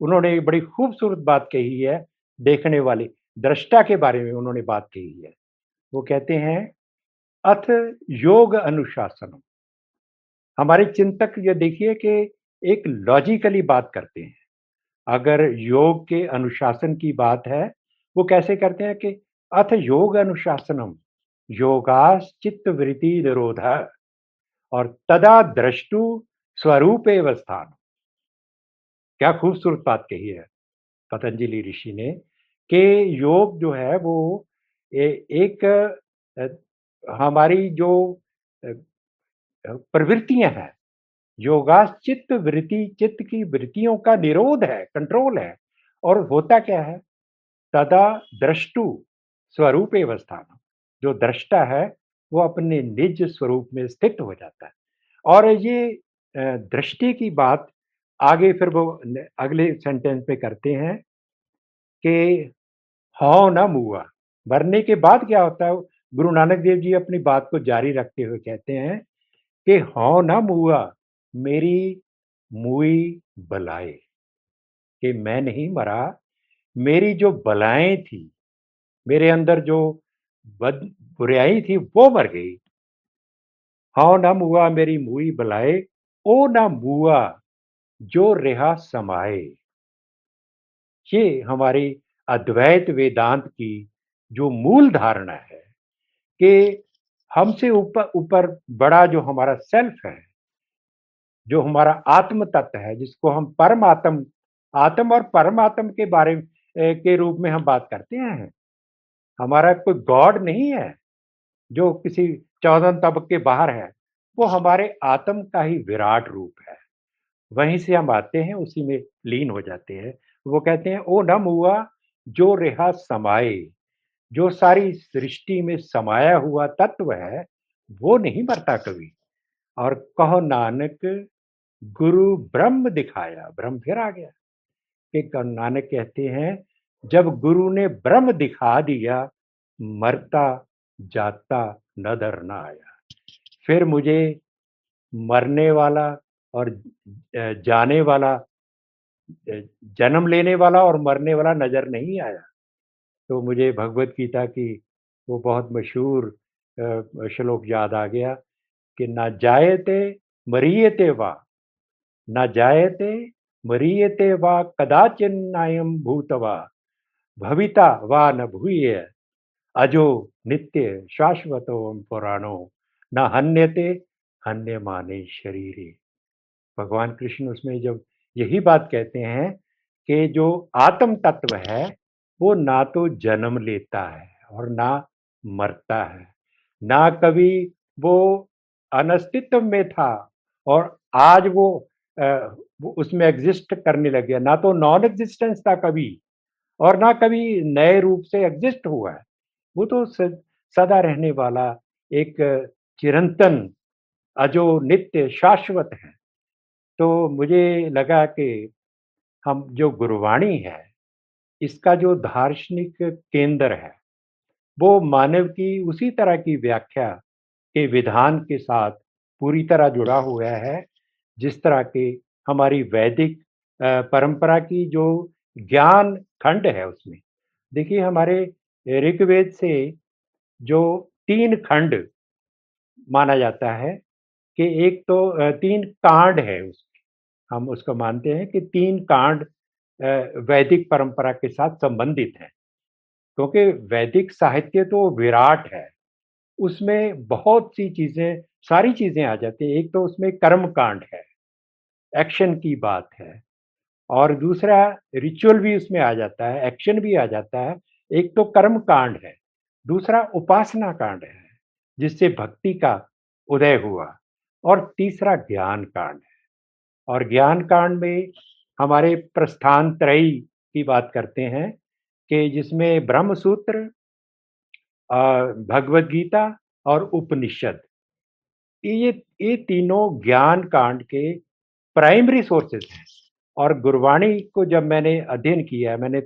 उन्होंने एक बड़ी खूबसूरत बात कही है, देखने वाली, दृष्टा के बारे में उन्होंने बात कही है। वो कहते हैं अथ योग अनुशासन हमारे चिंतक ये देखिए कि एक लॉजिकली बात करते हैं अगर योग के अनुशासन की बात है वो कैसे करते हैं कि अथ योग अनुशासनम योगास चित्त वृत्ति निरोध और तदा दृष्टु स्वरूप अवस्थान क्या खूबसूरत बात कही है पतंजलि ऋषि ने कि योग जो है वो एक हमारी जो प्रवृत्तियाँ हैं योगा चित्त वृत्ति, चित्त की वृत्तियों का निरोध है कंट्रोल है, और होता क्या है? तदा दृष्टु स्वरूप अवस्थान जो दृष्टा है वो अपने निज स्वरूप में स्थित हो जाता है। और ये दृष्टि की बात आगे फिर वो अगले सेंटेंस में करते हैं कि हौ न मुआ। मरने के बाद क्या होता है? गुरु नानक देव जी अपनी बात को जारी रखते हुए कहते हैं कि हौ न मुआ, मेरी मुई बलाए कि मैं नहीं मरा। मेरी जो बलाएँ थी, मेरे अंदर जो बद, बुराई थी, वो मर गई। हाँ ना मुआ, मेरी मुई बलाए। ओ ना मुआ जो रेहा समाए ये हमारी अद्वैत वेदांत की जो मूल धारणा है कि हमसे ऊपर ऊपर बड़ा जो हमारा सेल्फ है, जो हमारा आत्म तत्व है, जिसको हम परमात्म, आत्म और परमात्म के बारे के रूप में हम बात करते हैं। हमारा कोई गॉड नहीं है, जो किसी चौदह तब के बाहर है, वो हमारे आत्म का ही विराट रूप है। वहीं से हम आते हैं, उसी में लीन हो जाते हैं। वो कहते हैं, ओ नम हुआ जो रेहा समाये, जो सारी सृष्टि में समाया हुआ तत्व है, वो नहीं मरता कभी। और कहो नानक, गुरु ब्रह्म दिखाया, ब्रह्म फिर आ गया। कि नानक कहते हैं, जब गुरु ने ब्रह्म दिखा दिया, मरता जाता नदर ना आया। फिर मुझे मरने वाला और जाने वाला जन्म लेने वाला और मरने वाला नज़र नहीं आया। तो मुझे भगवत गीता की वो बहुत मशहूर श्लोक याद आ गया कि ना जायते मरियते वा, न जायते मरीयते वा कदाचिन्नायम भूतवा, भविता वा न भूय, अजो नित्य शाश्वतो पुराणो, न हन्यते हन्य माने शरीरे। भगवान कृष्ण उसमें जब यही बात कहते हैं कि जो आत्म तत्व है, वो ना तो जन्म लेता है और ना मरता है। ना कभी वो अनस्तित्व में था और आज वो वो उसमें एग्जिस्ट करने लग गया। ना तो नॉन एग्जिस्टेंस था कभी और ना कभी नए रूप से एग्जिस्ट हुआ है। वो तो सदा रहने वाला एक चिरंतन अजो नित्य शाश्वत है। तो मुझे लगा कि हम जो गुरुवाणी है, इसका जो दार्शनिक केंद्र है, वो मानव की उसी तरह की व्याख्या के विधान के साथ पूरी तरह जुड़ा हुआ है, जिस तरह के हमारी वैदिक परंपरा की जो ज्ञान खंड है उसमें। देखिए, हमारे ऋग्वेद से जो तीन खंड माना जाता है कि एक तो तीन कांड है उसके हम उसको मानते हैं कि तीन कांड वैदिक परंपरा के साथ संबंधित है। क्योंकि वैदिक साहित्य तो विराट है। उसमें बहुत सी चीज़ें, सारी चीज़ें आ जाती है। एक तो उसमें कर्म कांड है, एक्शन की बात है, और दूसरा रिचुअल भी उसमें आ जाता है, एक्शन भी आ जाता है। एक तो कर्म कांड है, दूसरा उपासना कांड है, जिससे भक्ति का उदय हुआ, और तीसरा ज्ञान कांड है। और ज्ञान कांड में हमारे प्रस्थान त्रयी की बात करते हैं कि जिसमें ब्रह्म सूत्र भगवत गीता और उपनिषद। ये ये तीनों ज्ञान कांड के प्राइमरी सोर्सेज हैं। और गुरवाणी को जब मैंने अध्ययन किया है, मैंने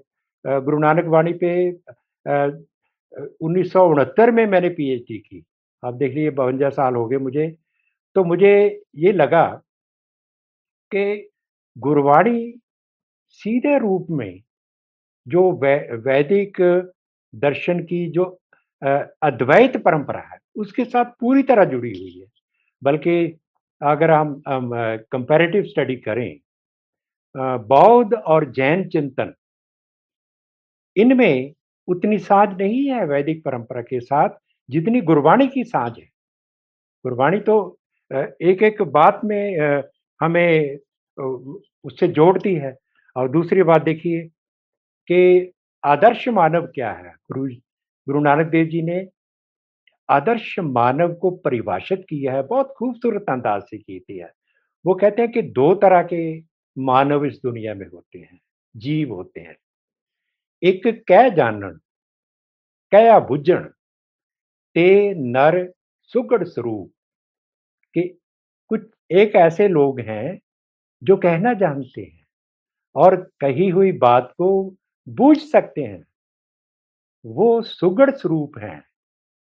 गुरु नानक वाणी पे उन्नीस सौ उनहत्तर में मैंने पीएचडी की। आप देख लीजिए बवंजा साल हो गए मुझे। तो मुझे ये लगा कि गुरवाणी सीधे रूप में जो वै, वैदिक दर्शन की जो अद्वैत परंपरा है उसके साथ पूरी तरह जुड़ी हुई है। बल्कि अगर हम हम कंपैरेटिव स्टडी करें बौद्ध और जैन चिंतन इनमें उतनी साझ नहीं है वैदिक परंपरा के साथ जितनी गुरबाणी की साझ है। गुरबाणी तो एक एक बात में हमें उससे जोड़ती है। और दूसरी बात देखिए कि आदर्श मानव क्या है? गुरु गुरु नानक देव जी ने आदर्श मानव को परिभाषित किया है, बहुत खूबसूरत अंदाज से की है। वो कहते हैं कि दो तरह के मानव इस दुनिया में होते हैं, जीव होते हैं। एक कै जानन कया बुझण ते नर सुगढ़ स्वरूप। कुछ एक ऐसे लोग हैं जो कहना जानते हैं और कही हुई बात को बूझ सकते हैं। वो सुगढ़ स्वरूप हैं,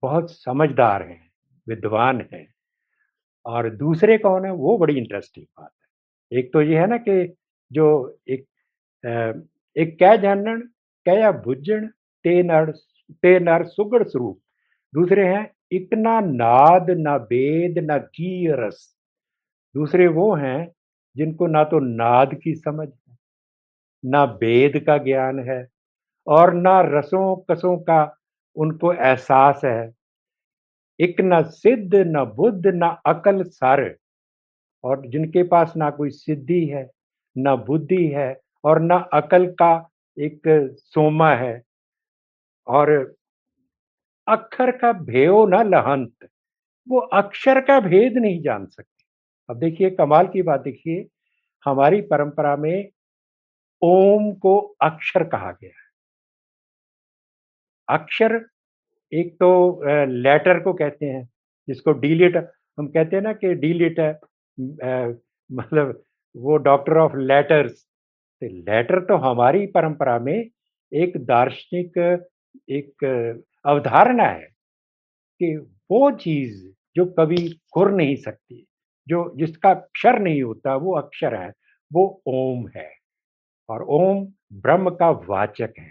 बहुत समझदार हैं, विद्वान हैं और दूसरे कौन है, वो बड़ी इंटरेस्टिंग बात है। एक तो ये है ना कि जो एक एक क्या जानन कया भुजन, ते नर ते नर सुगढ़ स्वरूप। दूसरे हैं, इतना नाद, ना वेद ना की रस दूसरे वो हैं जिनको ना तो नाद की समझ है, ना वेद का ज्ञान है और ना रसों कसों का उनको एहसास है। एक न सिद्ध, न बुद्ध, न अकल सर और जिनके पास ना कोई सिद्धि है, न बुद्धि है और न अकल का एक सोमा है और अक्षर का भेयो न लहंत, वो अक्षर का भेद नहीं जान सकते। अब देखिए, कमाल की बात देखिए, हमारी परंपरा में ओम को अक्षर कहा गया है। अक्षर एक तो लेटर को कहते हैं, जिसको डीलिट, हम कहते हैं ना कि डीलिट है मतलब वो डॉक्टर ऑफ़ लेटर्स। तो लेटर तो हमारी परंपरा में एक दार्शनिक, एक अवधारणा है कि वो चीज़ जो कभी खुर नहीं सकती। जो जिसका अक्षर नहीं होता, वो अक्षर है, वो ओम है। और ओम ब्रह्म का वाचक है।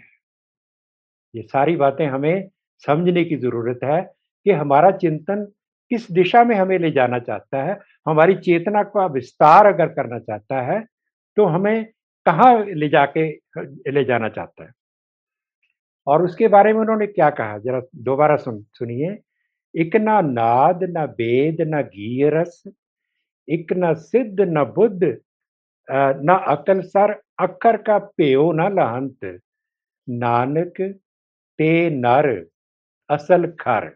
ये सारी बातें हमें समझने की ज़रूरत है कि हमारा चिंतन किस दिशा में हमें ले जाना चाहता है। हमारी चेतना का विस्तार अगर करना चाहता है तो हमें कहाँ ले जाके, ले जाना चाहता है? और उसके बारे में उन्होंने क्या कहा? जरा दोबारा सुन, सुनिए। इक ना नाद, ना वेद ना घी इक न सिद्ध न बुद्ध न अकल सर अखर का पेयो न लहंत। नानक ते नर, असल खर,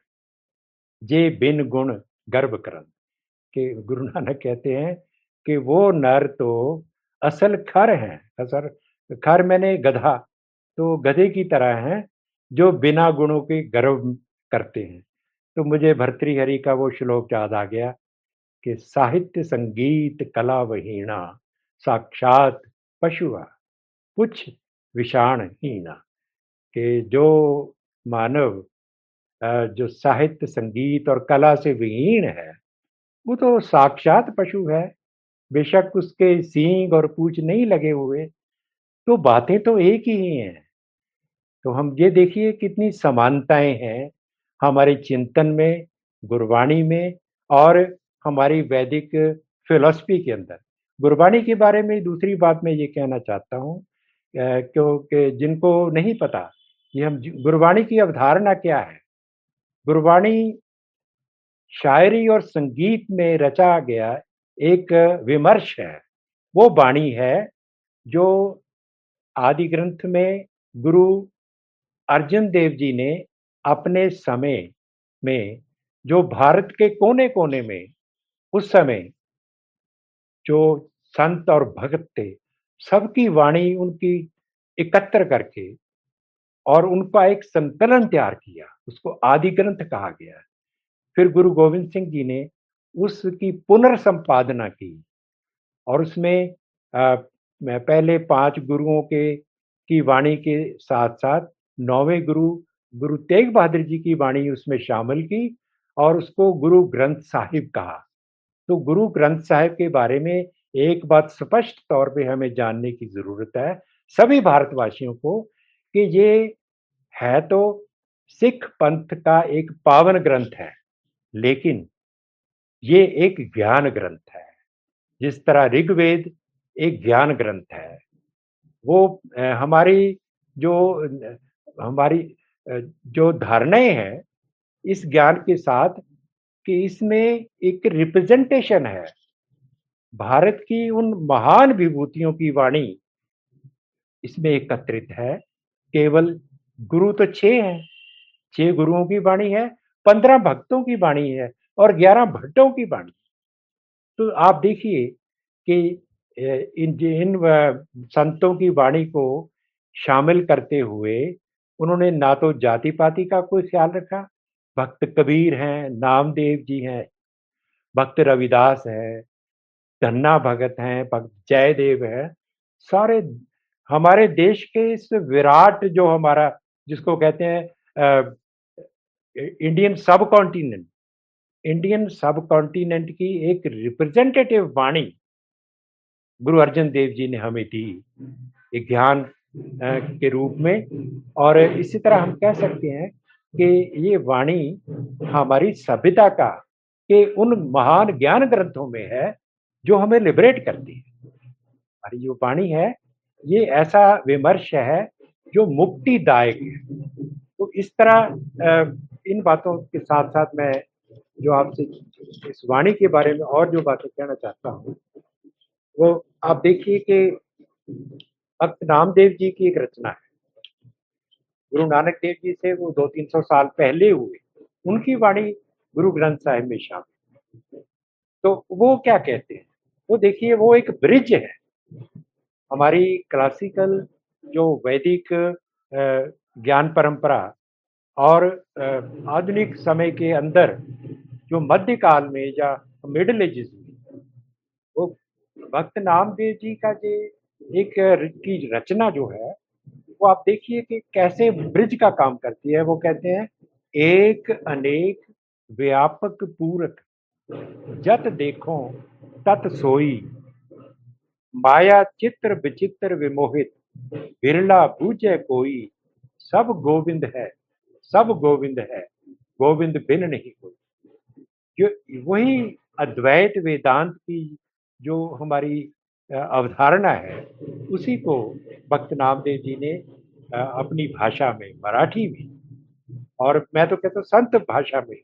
जे बिन गुण गर्भ करन के गुरु नानक कहते हैं कि वो नर तो असल खर हैं। असल खर मैंने गधा तो गधे की तरह हैं, जो बिना गुणों के गर्व करते हैं। तो मुझे भर्तृहरि का वो श्लोक याद आ गया कि साहित्य संगीत कला वहीणा, साक्षात पशुआ कुछ विषाण हीना कि जो मानव जो साहित्य संगीत और कला से विहीन है, वो तो साक्षात पशु है। बेशक उसके सींग और पूछ नहीं लगे हुए तो बातें तो एक ही हैं। तो हम ये देखिए कितनी समानताएँ हैं हमारे चिंतन में, गुरबाणी में और हमारी वैदिक फिलोसफी के अंदर। गुरबाणी के बारे में दूसरी बात मैं ये कहना चाहता हूँ क्योंकि जिनको नहीं पता कि हम गुरबाणी की अवधारणा क्या है। गुरबाणी शायरी और संगीत में रचा गया एक विमर्श है। वो बाणी है जो आदि ग्रंथ में गुरु अर्जुन देव जी ने अपने समय में जो भारत के कोने कोने में उस समय जो संत और भक्त थे सबकी वाणी उनकी एकत्र करके और उनका एक संकलन तैयार किया। उसको आदि ग्रंथ कहा गया। फिर गुरु गोविंद सिंह जी ने उसकी पुनर्संपादना की और उसमें आ, पहले पाँच गुरुओं के की वाणी के साथ साथ नौवें गुरु गुरु तेग बहादुर जी की वाणी उसमें शामिल की और उसको गुरु ग्रंथ साहिब कहा। तो गुरु ग्रंथ साहिब के बारे में एक बात स्पष्ट तौर पे हमें जानने की ज़रूरत है सभी भारतवासियों को कि ये है तो सिख पंथ का एक पावन ग्रंथ है, लेकिन ये एक ज्ञान ग्रंथ है। जिस तरह ऋग्वेद एक ज्ञान ग्रंथ है, वो हमारी जो हमारी जो धारणाएँ हैं, इस ज्ञान के साथ कि इसमें एक रिप्रेजेंटेशन है। भारत की उन महान विभूतियों की वाणी इसमें एकत्रित है। केवल गुरु तो छह हैं। छह गुरुओं की वाणी है, पंद्रह भक्तों की वाणी है और ग्यारह भट्टों की वाणी तो आप देखिए कि इन इन संतों की वाणी को शामिल करते हुए उन्होंने ना तो जाति पाति का कोई ख्याल रखा भक्त कबीर हैं, नामदेव जी हैं, भक्त रविदास है, धन्ना भगत हैं, भक्त जयदेव है। सारे हमारे देश के इस विराट जो हमारा, जिसको कहते हैं इंडियन सब कॉन्टिनेंट इंडियन सब कॉन्टिनेंट की एक रिप्रेजेंटेटिव वाणी गुरु अर्जन देव जी ने हमें दी, एक ज्ञान के रूप में। और इसी तरह हम कह सकते हैं कि ये वाणी हमारी सभ्यता का, के उन महान ज्ञान ग्रंथों में है, जो हमें लिबरेट करती है। हमारी जो वाणी है, ये ऐसा विमर्श है, जो मुक्तिदायक है। तो इस तरह इन बातों के साथ साथ मैं जो आपसे इस वाणी के बारे में और जो बातें कहना चाहता हूँ, वो आप देखिए कि भक्त नामदेव जी की एक रचना है। गुरु नानक देव जी से वो दो तीन सौ साल पहले हुए। उनकी वाणी गुरु ग्रंथ साहिब में शामिल तो वो क्या कहते हैं? वो देखिए, वो एक ब्रिज है। हमारी क्लासिकल जो वैदिक ज्ञान परंपरा और आधुनिक समय के अंदर जो मध्यकाल में या मिडिल एजिस में, वो भक्त नामदेव जी का जो एक की रचना जो है वो आप देखिए कि कैसे ब्रिज का काम करती है, वो कहते हैं, एक अनेक व्यापक पूरक, जत देखो, तत सोई। माया चित्र विचित्र विमोहित, बिरला बूझे कोई। सब गोविंद है, सब गोविंद है, गोविंद बिन नहीं कोई। जो वही अद्वैत वेदांत की जो हमारी अवधारणा है, उसी को भक्त नामदेव जी ने अपनी भाषा में, मराठी में, और मैं तो कहता हूँ संत भाषा में,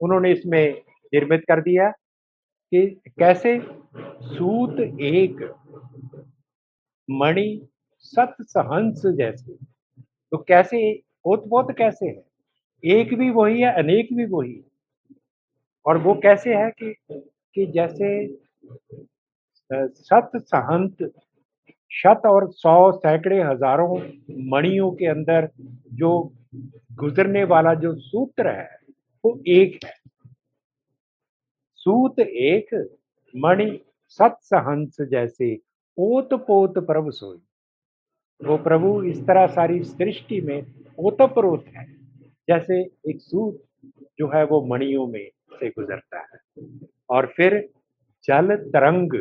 उन्होंने इसमें निर्मित कर दिया कि कैसे सूत एक मणि सत सहंस जैसे तो कैसे ओतपोत कैसे है? एक भी वही है, अनेक भी वही है, और वो कैसे है कि कि जैसे सत सहंत, शत और सौ सैकड़े हज़ारों मणियों के अंदर जो गुजरने वाला जो सूत्र है, वो एक है। सूत एक, मणि सत सहंस जैसे ओत पोत प्रभु सोई। वो प्रभु इस तरह सारी सृष्टि में ओतप्रोत है, जैसे एक सूत जो है वो मणियों में से गुजरता है। और फिर जल तरंग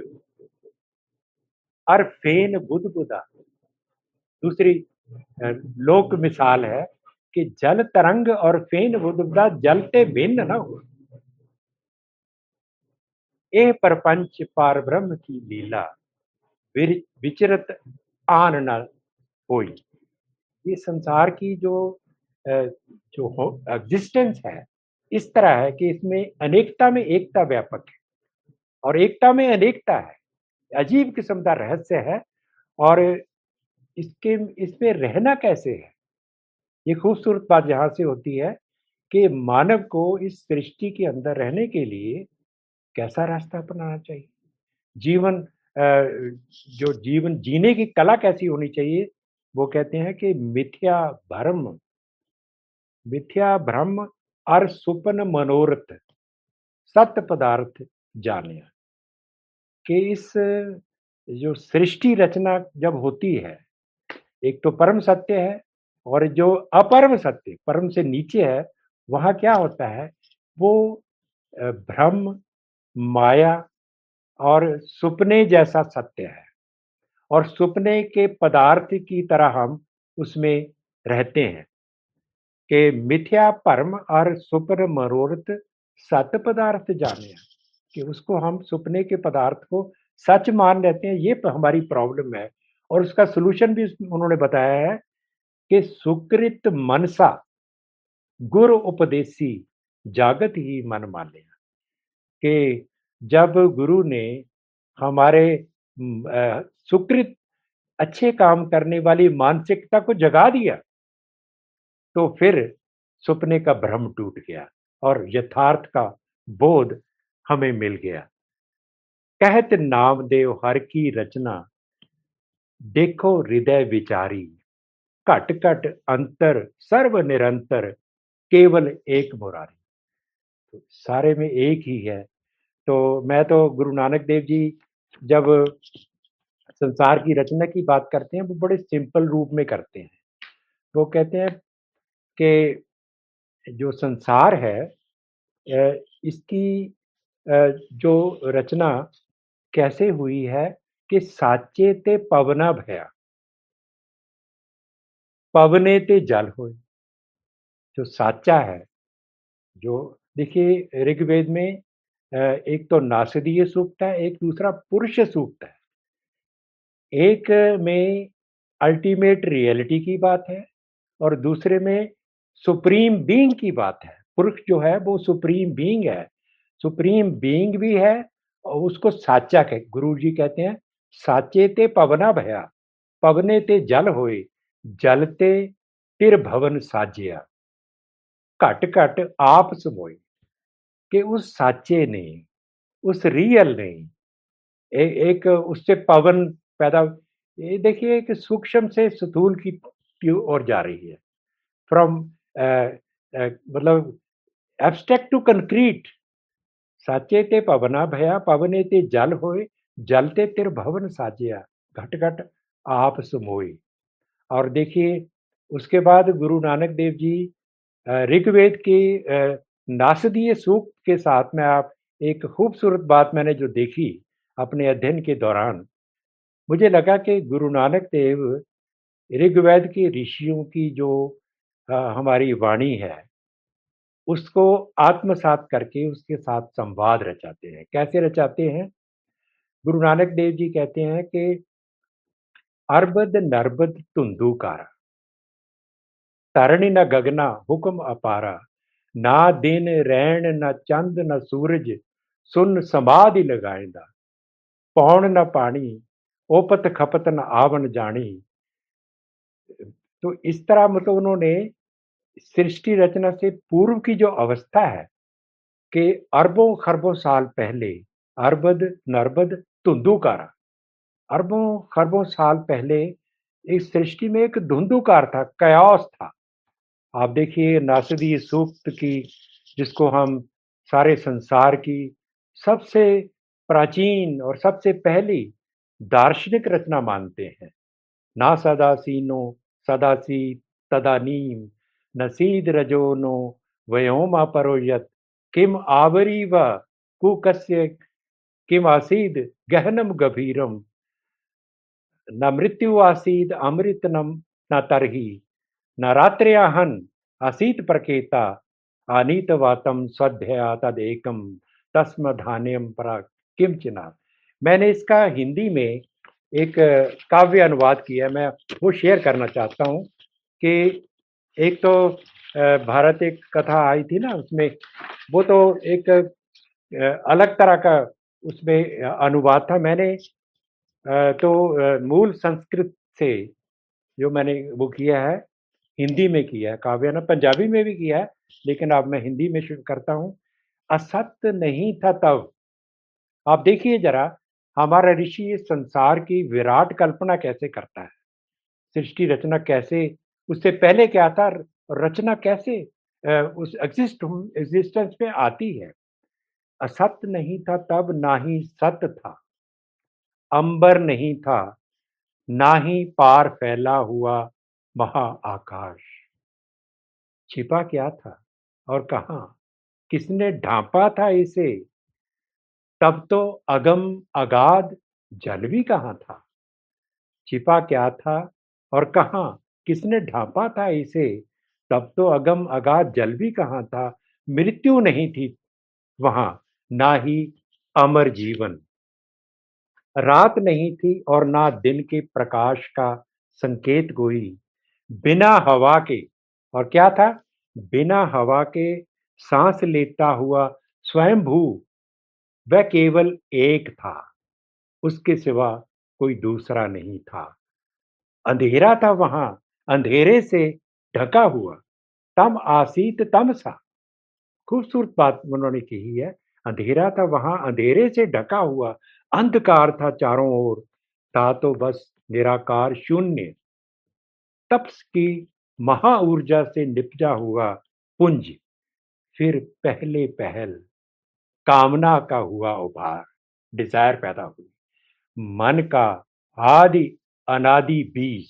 और फेन बुद बुदा दूसरी लोक मिसाल है कि जल तरंग और फेन बुदा जलते भिन्न न हो। ए परपंच पार ब्रह्म की लीला विचरत आन न होई। ये संसार की जो जो एग्जिस्टेंस है, इस तरह है कि इसमें अनेकता में एकता व्यापक है और एकता में अनेकता है। अजीब किस्म का रहस्य है और इसके, इसमें रहना कैसे है? ये खूबसूरत बात यहाँ से होती है कि मानव को इस सृष्टि के अंदर रहने के लिए कैसा रास्ता अपनाना चाहिए? जीवन जो जीवन जीने की कला कैसी होनी चाहिए? वो कहते हैं कि मिथ्या भ्रम मिथ्या भ्रम और सुपन मनोरथ, सत्य पदार्थ जाने कि इस जो सृष्टि रचना जब होती है, एक तो परम सत्य है और जो अपरम सत्य, परम से नीचे है, वहाँ क्या होता है? वो भ्रम, माया और सुपने जैसा सत्य है और सुपने के पदार्थ की तरह हम उसमें रहते हैं कि मिथ्या, परम और सुपर मनोरथ सत पदार्थ जाने कि उसको हम सुपने के पदार्थ को सच मान लेते हैं, ये हमारी प्रॉब्लम है। और उसका सलूशन भी उन्होंने बताया है कि सुकृत मनसा, गुरु उपदेशी, जागत ही मन माने। कि जब गुरु ने हमारे सुकृत अच्छे काम करने वाली मानसिकता को जगा दिया तो फिर सपने का भ्रम टूट गया और यथार्थ का बोध हमें मिल गया। कहत नामदेव हर की रचना, देखो हृदय विचारी। घट घट अंतर, सर्व निरंतर, केवल एक मुरारी। तो सारे में एक ही है। तो मैं तो गुरु नानक देव जी, जब संसार की रचना की बात करते हैं, वो बड़े सिंपल रूप में करते हैं। वो कहते हैं कि जो संसार है इसकी जो रचना कैसे हुई है कि साचे ते पवना भया। पवने ते जल हो जो साचा है, जो देखिए ऋग्वेद में एक तो नासदीय सूक्त है, एक दूसरा पुरुष सूक्त है। एक में अल्टीमेट रियलिटी की बात है और दूसरे में सुप्रीम बीइंग की बात है। पुरुष जो है वो सुप्रीम बीइंग है। सुप्रीम बीइंग भी है और उसको साचा कह गुरु जी कहते हैं साचे ते पवना भया पवने ते जल होए जलते तिर भवन साजिया। घट घट आप समोई कि उस साचे ने उस रियल ने ए, एक उससे पवन पैदा ये देखिए कि सूक्ष्म से स्थूल की ओर जा रही है। फ्रॉम मतलब एब्स्ट्रैक्ट टू कंक्रीट साचे ते पवना भया, पवने ते जल होए जलते तिर भवन साजिया घट घट आप सुमोए। और देखिए, उसके बाद गुरु नानक देव जी ऋग्वेद के नासदीय सूक्त के साथ में आप एक खूबसूरत बात मैंने जो देखी अपने अध्ययन के दौरान, मुझे लगा कि गुरु नानक देव ऋग्वेद के ऋषियों की जो हमारी वाणी है उसको आत्मसात करके उसके साथ संवाद रचाते हैं। कैसे रचाते हैं? गुरु नानक देव जी कहते हैं कि, अरबद नरबद तुंदुकारा, तरणी न गगना हुक्म अपारा, ना दिन रैन न चंद न सूरज, सुन समाधि लगाएंदा। पौन न पानी ओपत खपत न आवन जानी तो इस तरह मतलब उन्होंने सृष्टि रचना से पूर्व की जो अवस्था है कि अरबों खरबों साल पहले अरबद, नरबद, धुंधुकारा। अरबों खरबों साल पहले इस सृष्टि में एक धुंधुकार था, कयास था। आप देखिए नासदी सूक्त की, जिसको हम सारे संसार की सबसे प्राचीन और सबसे पहली दार्शनिक रचना मानते हैं। ना सदासीनो सदासी तदानीम नसीद रजो रजोनो वयोमा परोयत किम आवरी व कुकस्य किम आसीद गहनम गभीरम? न मृत्यु आसीद अमृतनम न तरही। न रात्र्याहन आसीत प्रकेता आनीत वातम स्वध्या तदेकम। तस्म धान्यम परा किम चिना मैंने इसका हिंदी में एक काव्य अनुवाद किया मैं वो शेयर करना चाहता हूँ कि एक तो भारत एक कथा आई थी ना उसमें, वो तो एक अलग तरह का उसमें अनुवाद था। मैंने तो मूल संस्कृत से जो मैंने वो किया है, हिंदी में किया है, काव्य ना, पंजाबी में भी किया है, लेकिन अब मैं हिंदी में शुरू करता हूँ। असत्य नहीं था तब। आप देखिए जरा, हमारा ऋषि संसार की विराट कल्पना कैसे करता है? सृष्टि रचना कैसे उससे पहले क्या था? रचना कैसे? उस एग्जिस्ट एग्जिस्टेंस में आती है। असत नहीं था तब, ना ही सत्य था। अंबर नहीं था, ना ही पार फैला हुआ महा आकाश छिपा क्या था? और कहा? किसने ढांपा था इसे? तब तो अगम, अगाध, जल भी कहाँ था? छिपा क्या था? और कहा? किसने ढांपा था इसे? तब तो अगम अगाध जल भी कहाँ था? मृत्यु नहीं थी वहाँ, ना ही अमर जीवन। रात नहीं थी और ना दिन के प्रकाश का संकेत कोई। बिना हवा के, और क्या था? बिना हवा के सांस लेता हुआ स्वयं भू वह केवल एक था। उसके सिवा कोई दूसरा नहीं था। अंधेरा था वहाँ अंधेरे से ढका हुआ। तम आसीत तम सा। खूबसूरत बात उन्होंने कही है। अंधेरा था वहाँ, अंधेरे से ढका हुआ। अंधकार था चारों ओर। था तो बस निराकार शून्य। तप्स की महा ऊर्जा से निपजा हुआ पुंज। फिर पहले पहल। कामना का हुआ उभार। डिज़ायर पैदा हुई। मन का आदि अनादि बीज।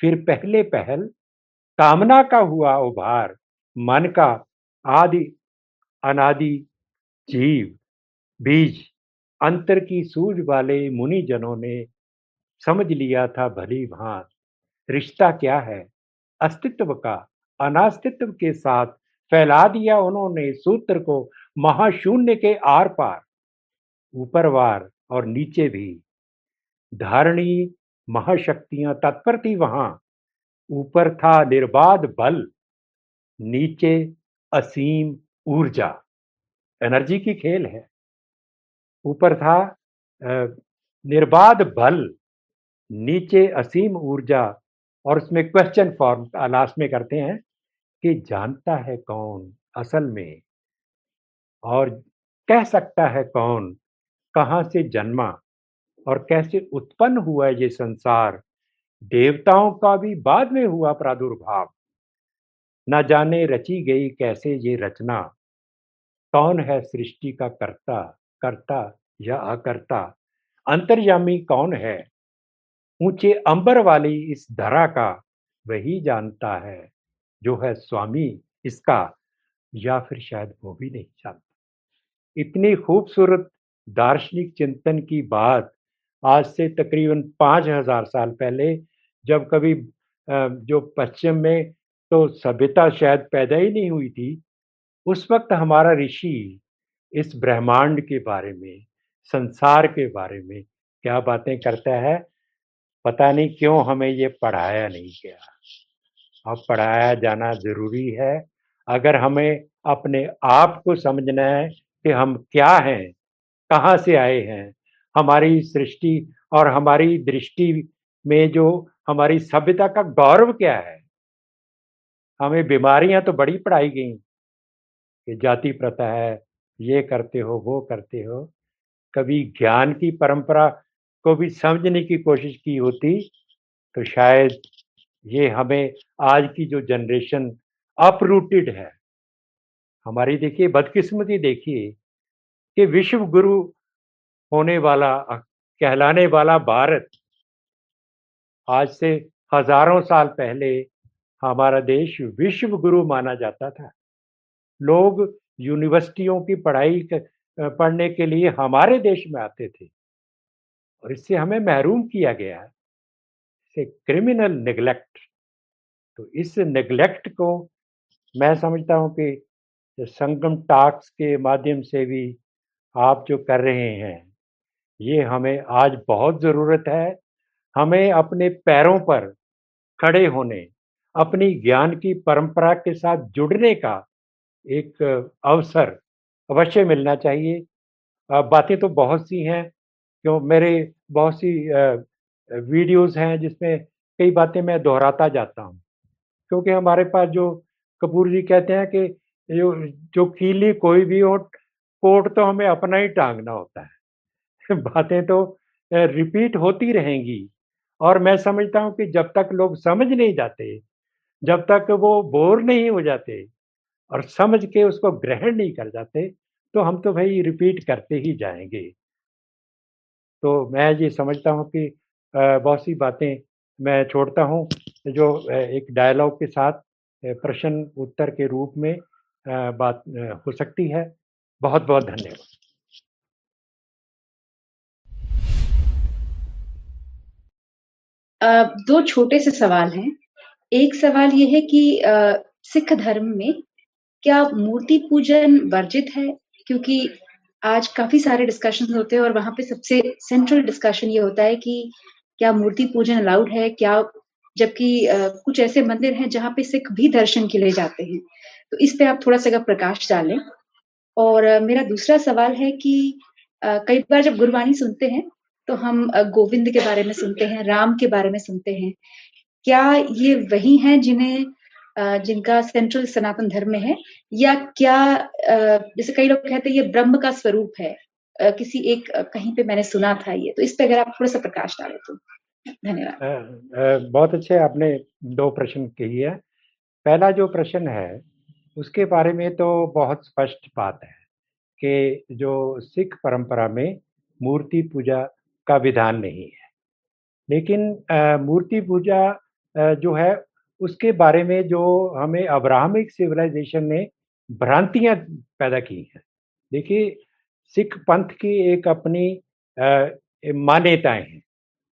फिर पहले पहल, कामना का हुआ उभार, मन का आदि अनादि जीव, बीज, अंतर की सूझ वाले मुनि जनों ने समझ लिया था भली भांत। रिश्ता क्या है? अस्तित्व का, अनास्तित्व के साथ फैला दिया उन्होंने सूत्र को महाशून्य के आर पार। ऊपरवार और नीचे भी। धारणी महाशक्तियाँ तत्पर थी वहाँ। ऊपर था निर्बाध बल, नीचे असीम ऊर्जा। एनर्जी की खेल है। ऊपर था निर्बाध बल, नीचे असीम ऊर्जा। और उसमें क्वेश्चन फॉर्म लास्ट में करते हैं कि जानता है कौन असल में? और कह सकता है कौन, कहाँ से जन्मा? और कैसे उत्पन्न हुआ ये संसार? देवताओं का भी बाद में हुआ प्रादुर्भाव। न जाने रची गई कैसे ये रचना। कौन है सृष्टि का कर्ता? कर्ता या अकर्ता? अंतर्यामी कौन है? ऊँचे अंबर वाली इस धरा का वही जानता है, जो है स्वामी इसका, या फिर शायद वो भी नहीं जानता। इतनी खूबसूरत दार्शनिक चिंतन की बात आज से तकरीबन पाँच हज़ार साल पहले, जब कभी जो पश्चिम में तो सभ्यता शायद पैदा ही नहीं हुई थी, उस वक्त हमारा ऋषि इस ब्रह्मांड के बारे में, संसार के बारे में क्या बातें करता है, पता नहीं क्यों हमें ये पढ़ाया नहीं गया। अब पढ़ाया जाना ज़रूरी है, अगर हमें अपने आप को समझना है कि हम क्या हैं, कहाँ से आए हैं हमारी सृष्टि और हमारी दृष्टि में जो हमारी सभ्यता का गौरव क्या है? हमें बीमारियाँ तो बड़ी पढ़ाई गई, कि जाति प्रथा है, ये करते हो, वो करते हो। कभी ज्ञान की परंपरा को भी समझने की कोशिश की होती तो शायद ये हमें आज की जो जनरेशन अपरूटेड है। हमारी देखिए, बदकिस्मती देखिए, कि विश्व गुरु होने वाला, कहलाने वाला भारत। आज से हज़ारों साल पहले हमारा देश विश्व गुरु माना जाता था। लोग यूनिवर्सिटियों की पढ़ाई पढ़ने के लिए हमारे देश में आते थे और इससे हमें महरूम किया गया। इसे क्रिमिनल निगलेक्ट तो इस निगलेक्ट को मैं समझता हूँ कि संगम टाक्स के माध्यम से भी आप जो कर रहे हैं ये हमें आज बहुत ज़रूरत है। हमें अपने पैरों पर खड़े होने, अपनी ज्ञान की परंपरा के साथ जुड़ने का एक अवसर अवश्य मिलना चाहिए। बातें तो बहुत सी हैं, क्यों मेरे बहुत सी वीडियोस हैं जिसमें कई बातें मैं दोहराता जाता हूँ। क्योंकि हमारे पास जो कपूर जी कहते हैं कि जो जो कीली कोई भी हो कोट तो हमें अपना ही टांगना होता है। बातें तो रिपीट होती रहेंगी। और मैं समझता हूँ कि जब तक लोग समझ नहीं जाते, जब तक वो बोर नहीं हो जाते और समझ के उसको ग्रहण नहीं कर जाते तो हम तो भाई रिपीट करते ही जाएँगे। तो मैं ये समझता हूँ कि बहुत सी बातें मैं छोड़ता हूँ, जो एक डायलॉग के साथ प्रश्न उत्तर के रूप में बात हो सकती है। बहुत बहुत धन्यवाद। दो छोटे से सवाल हैं एक सवाल ये है कि सिख धर्म में क्या मूर्ति पूजन वर्जित है? क्योंकि आज काफ़ी सारे डिस्कशन होते हैं और वहाँ पे सबसे सेंट्रल डिस्कशन ये होता है कि क्या मूर्ति पूजन अलाउड है? क्या जबकि कुछ ऐसे मंदिर हैं जहाँ पे सिख भी दर्शन के लिए जाते हैं। तो इस पे आप थोड़ा-सा प्रकाश डालें। और मेरा दूसरा सवाल है कि कई बार जब गुरबानी सुनते हैं, तो हम गोविंद के बारे में सुनते हैं, राम के बारे में सुनते हैं। क्या ये वही हैं जिन्हें जिनका सेंट्रल सनातन धर्म में है? या क्या जैसे कई लोग कहते हैं ये ब्रह्म का स्वरूप है। किसी एक कहीं पे मैंने सुना था ये, तो इस पे अगर आप थोड़ा-सा प्रकाश डालें तो। धन्यवाद। बहुत अच्छे आपने दो प्रश्न किए हैं। पहला जो प्रश्न है, उसके बारे में तो बहुत स्पष्ट बात है कि जो सिख परंपरा में मूर्ति पूजा का विधान नहीं है। लेकिन मूर्ति पूजा जो है उसके बारे में जो हमें अब्राहमिक सिविलाइज़ेशन ने भ्रांतियाँ पैदा की हैं। देखिए, सिख पंथ की एक अपनी मान्यताएँ हैं।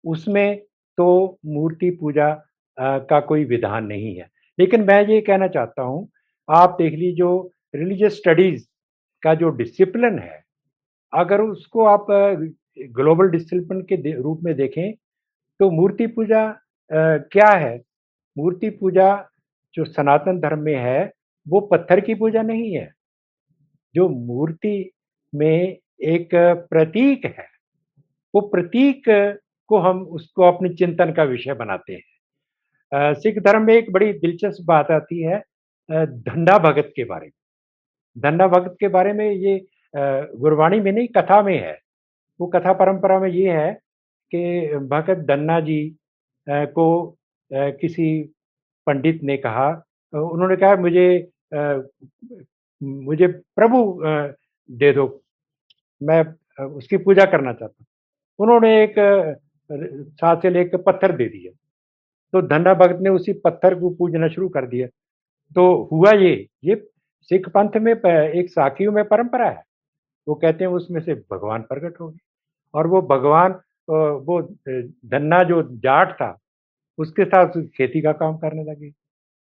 उसमें तो मूर्ति पूजा का कोई विधान नहीं है। लेकिन मैं ये कहना चाहता हूँ, आप देख लीजिए जो रिलीजियस स्टडीज़ का जो डिसिप्लिन है, अगर उसको आप ग्लोबल डिसिप्लिन के रूप में देखें, तो मूर्ति पूजा क्या है? मूर्ति पूजा जो सनातन धर्म में है, वो पत्थर की पूजा नहीं है। जो मूर्ति में एक प्रतीक है, वो प्रतीक को हम उसको अपने चिंतन का विषय बनाते हैं। सिख धर्म में एक बड़ी दिलचस्प बात आती है धन्ना भगत के बारे में। धन्ना भगत के बारे में ये गुरबाणी में नहीं कथा में है। वो कथा परंपरा में ये है कि भगत धन्ना जी को किसी पंडित ने कहा उन्होंने कहा मुझे मुझे प्रभु दे दो, मैं उसकी पूजा करना चाहता हूँ। उन्होंने एक साथ से लेके पत्थर दे दिया। तो धन्ना भगत ने उसी पत्थर को पूजना शुरू कर दिया। तो हुआ ये, ये सिख पंथ में एक साखियों में परंपरा है। वो कहते हैं उसमें से भगवान प्रकट हो गए और वो भगवान वो धन्ना जो जाट था, उसके साथ खेती का काम करने लगे।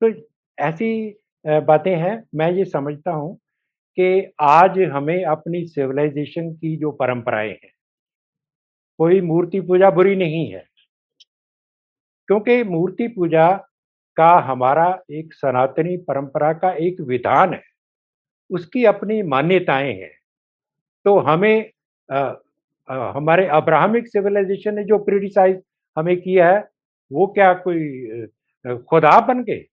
तो ऐसी बातें हैं, मैं ये समझता हूँ कि आज हमें अपनी सिविलाइज़ेशन की जो परंपराएँ हैं, कोई मूर्ति पूजा बुरी नहीं है। क्योंकि मूर्ति पूजा का हमारा एक सनातनी परंपरा का एक विधान है, उसकी अपनी मान्यताएँ हैं। तो हमें हमारे अब्राहमिक सिविलाइज़ेशन ने जो क्रिटिसाइज़ हमें किया है, वो क्या कोई खुदा बन गए?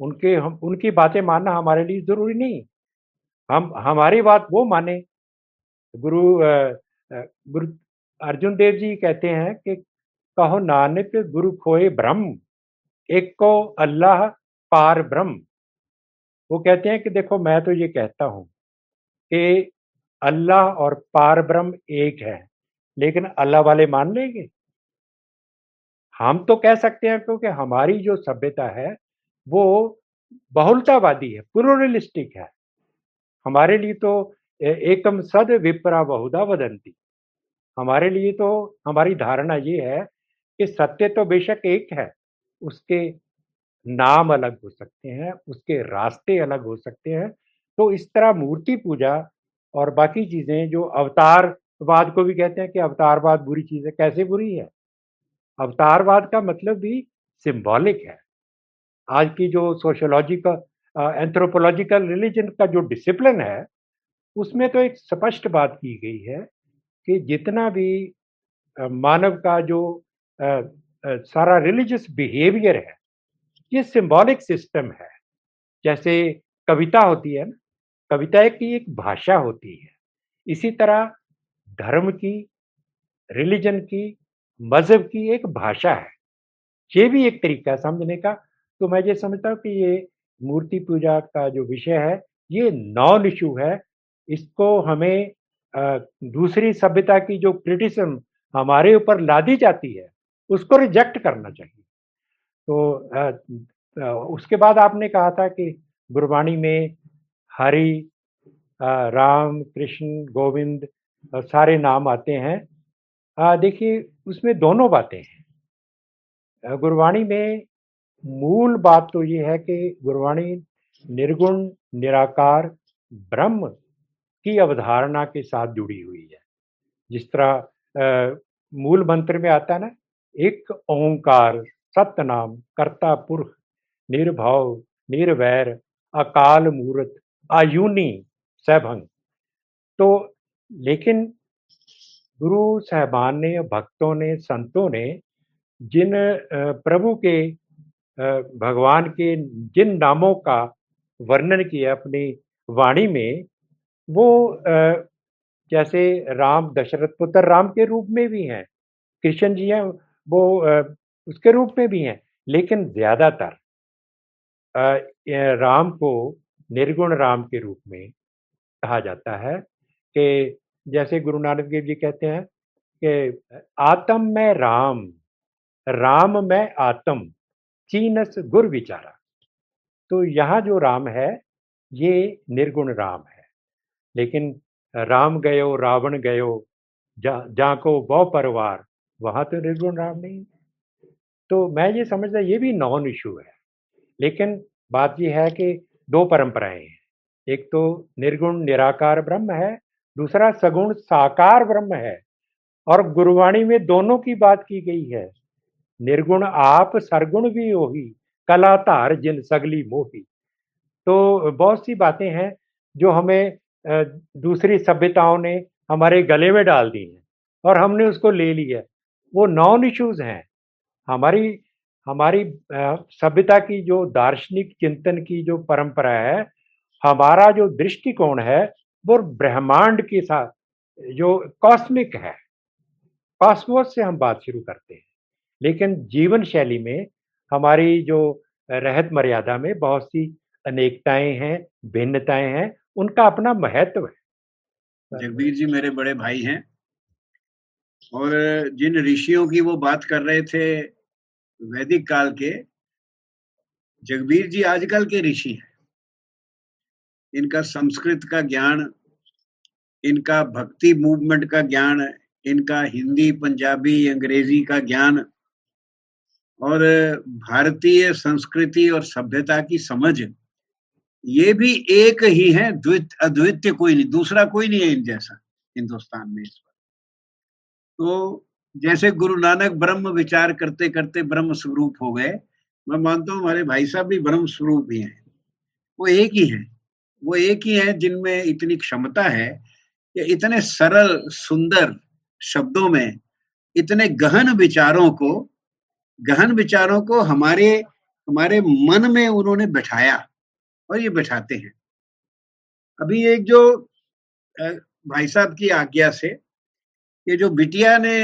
उनके हम उनकी बातें मानना हमारे लिए ज़रूरी नहीं। हम हमारी बात वो माने। गुरु गुरु अर्जुन देव जी कहते हैं कि कहो नानक गुरु खोए ब्रह्म, एक को अल्लाह पार ब्रह्म। वो कहते हैं कि देखो मैं तो ये कहता हूँ कि अल्लाह और पार ब्रह्म एक है, लेकिन अल्लाह वाले मान लेंगे? हम तो कह सकते हैं क्योंकि हमारी जो सभ्यता है, वो बहुलतावादी है, प्लुरलिस्टिक है। हमारे लिए तो एकम सद विपरा बहुधा वदन्ति। हमारे लिए तो हमारी धारणा ये है कि सत्य तो बेशक एक है, उसके नाम अलग हो सकते हैं, उसके रास्ते अलग हो सकते हैं। तो इस तरह मूर्ति पूजा और बाकी चीज़ें जो अवतारवाद को भी कहते हैं कि अवतारवाद बुरी चीज़ है, कैसे बुरी है? अवतारवाद का मतलब भी सिम्बॉलिक है। आज की जो सोशोलॉजिकल एंथ्रोपोलॉजिकल रिलीजन का जो डिसिप्लिन है, उसमें तो एक स्पष्ट बात की गई है कि जितना भी मानव का जो अ अ, सारा रिलीजियस बिहेवियर है, ये सिम्बॉलिक सिस्टम है। जैसे कविता होती है ना, कविता की एक भाषा होती है। इसी तरह धर्म की, रिलीजन की, मज़हब की एक भाषा है। ये भी एक तरीका है समझने का। तो मैं ये समझता हूँ कि ये मूर्ति पूजा का जो विषय है, ये नॉन इश्यू है। इसको हमें दूसरी सभ्यता की जो क्रिटिसिज़्म हमारे ऊपर लादी जाती है, उसको रिजेक्ट करना चाहिए। तो उसके बाद आपने कहा था कि गुरबाणी में हरि राम, कृष्ण, गोविंद सारे नाम आते हैं। देखिए उसमें दोनों बातें हैं। गुरबाणी में मूल बात तो ये है कि गुरबाणी निर्गुण निराकार ब्रह्म की अवधारणा के साथ जुड़ी हुई है जिस तरह मूल मंत्र में आता है ना एक ओंकार सतनाम कर्ता पुरुष निर्भव निर्वैर अकाल मूर्त आयुनी सैभंग। तो लेकिन गुरु साहबान ने, भक्तों ने, संतों ने, जिन प्रभु के भगवान के जिन नामों का वर्णन किया अपनी वाणी में, वो जैसे राम दशरथ पुत्र राम के रूप में भी हैं, कृष्ण जी हैं, वो उसके रूप में भी हैं, लेकिन ज़्यादातर राम को निर्गुण राम के रूप में कहा जाता है कि जैसे गुरु नानक देव जी कहते हैं कि आत्म में राम राम में आत्म, चीनस गुर विचारा। तो यहाँ जो राम है, ये निर्गुण राम है। लेकिन राम गयो, रावण गयो, जा, जाको बौ परिवार, वहाँ तो निर्गुण राम नहीं तो मैं ये समझता, ये भी नॉन इशू है। लेकिन बात यह है कि दो परंपराएँ हैं। एक तो निर्गुण निराकार ब्रह्म है, दूसरा सगुण साकार ब्रह्म है, और गुरुवाणी में दोनों की बात की गई है। निर्गुण आप, सरगुण भी हो ही कला धार जिन सगली मोही। तो बहुत सी बातें हैं जो हमें दूसरी सभ्यताओं ने हमारे गले में डाल दी हैं, और हमने उसको ले लिया। वो नॉन इश्यूज़ हैं। हमारी हमारी सभ्यता की जो दार्शनिक चिंतन की जो परंपरा है, हमारा जो दृष्टिकोण है, वो ब्रह्मांड के साथ, जो कॉस्मिक है। कॉस्मोस से हम बात शुरू करते हैं। लेकिन जीवन शैली में हमारी जो रहत मर्यादा में बहुत सी अनेकताएँ हैं, भिन्नताएँ हैं, उनका अपना महत्व है। जगबीर जी मेरे बड़े भाई हैं। और जिन ऋषियों की वो बात कर रहे थे वैदिक काल के जगबीर जी आजकल के ऋषि हैं। इनका संस्कृत का ज्ञान, इनका भक्ति मूवमेंट का ज्ञान, इनका हिंदी, पंजाबी, अंग्रेज़ी का ज्ञान और भारतीय संस्कृति और सभ्यता की समझ, ये भी एक ही है। द्वित, अद्वितीय कोई नहीं, दूसरा कोई नहीं है इन जैसा, हिंदुस्तान में इस पर तो जैसे गुरु नानक ब्रह्म विचार करते करते ब्रह्म स्वरूप हो गए, मैं मानता हूँ हमारे भाई साहब भी ब्रह्म स्वरूप ही हैं। वो एक ही है, वो एक ही है जिनमें इतनी क्षमता है कि इतने सरल, सुंदर शब्दों में, इतने गहन विचारों को, गहन विचारों को हमारे हमारे मन में उन्होंने बैठाया और ये बैठाते हैं। अभी एक जो भाई साहब की आज्ञा से, ये जो बिटिया ने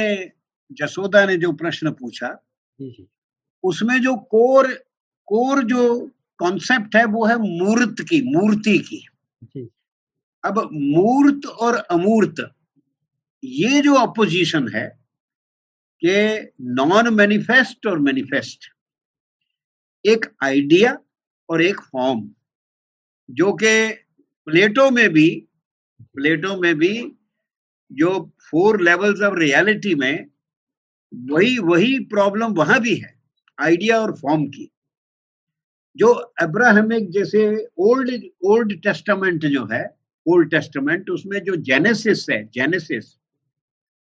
जसोदा ने जो प्रश्न पूछा उसमें जो कोर कोर जो कॉन्सेप्ट है वो है मूर्त की मूर्ति की। अब मूर्त और अमूर्त ये जो अपोजिशन है कि नॉन मैनिफेस्ट और मैनिफेस्ट एक आइडिया और एक फॉर्म जो कि प्लेटो में भी प्लेटो में भी जो फोर लेवल्स ऑफ़ रियलिटी में वही वही प्रॉब्लम वहाँ भी है आइडिया और फॉर्म की। जो अब्राहमिक जैसे ओल्ड ओल्ड टेस्टामेंट जो है ओल्ड टेस्टामेंट उसमें जो जेनेसिस है जेनेसिस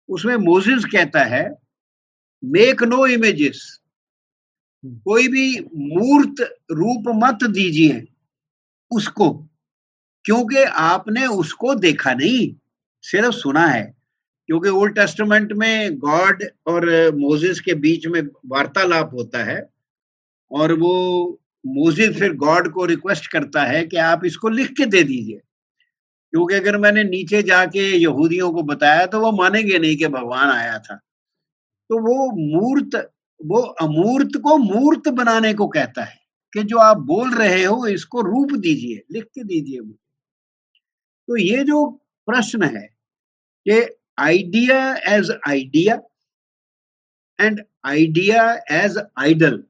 उसमें मोजिस कहता है मेक नो इमेजेस कोई भी मूर्त रूप मत दीजिए उसको, क्योंकि आपने उसको देखा नहीं, सिर्फ़ सुना है। क्योंकि ओल्ड टेस्टमेंट में गॉड और मोजिस के बीच में वार्तालाप होता है और वो मोजिस फिर गॉड को रिक्वेस्ट करता है कि आप इसको लिख के दे दीजिए। क्योंकि अगर मैंने नीचे जाके यहूदियों को बताया तो वो मानेंगे नहीं कि भगवान आया था। तो वो मूर्त, वो अमूर्त को मूर्त बनाने को कहता है कि जो आप बोल रहे हो इसको रूप दीजिए, लिख के दीजिए मुझे। तो ये जो प्रश्न है कि idea as idea and idea as idol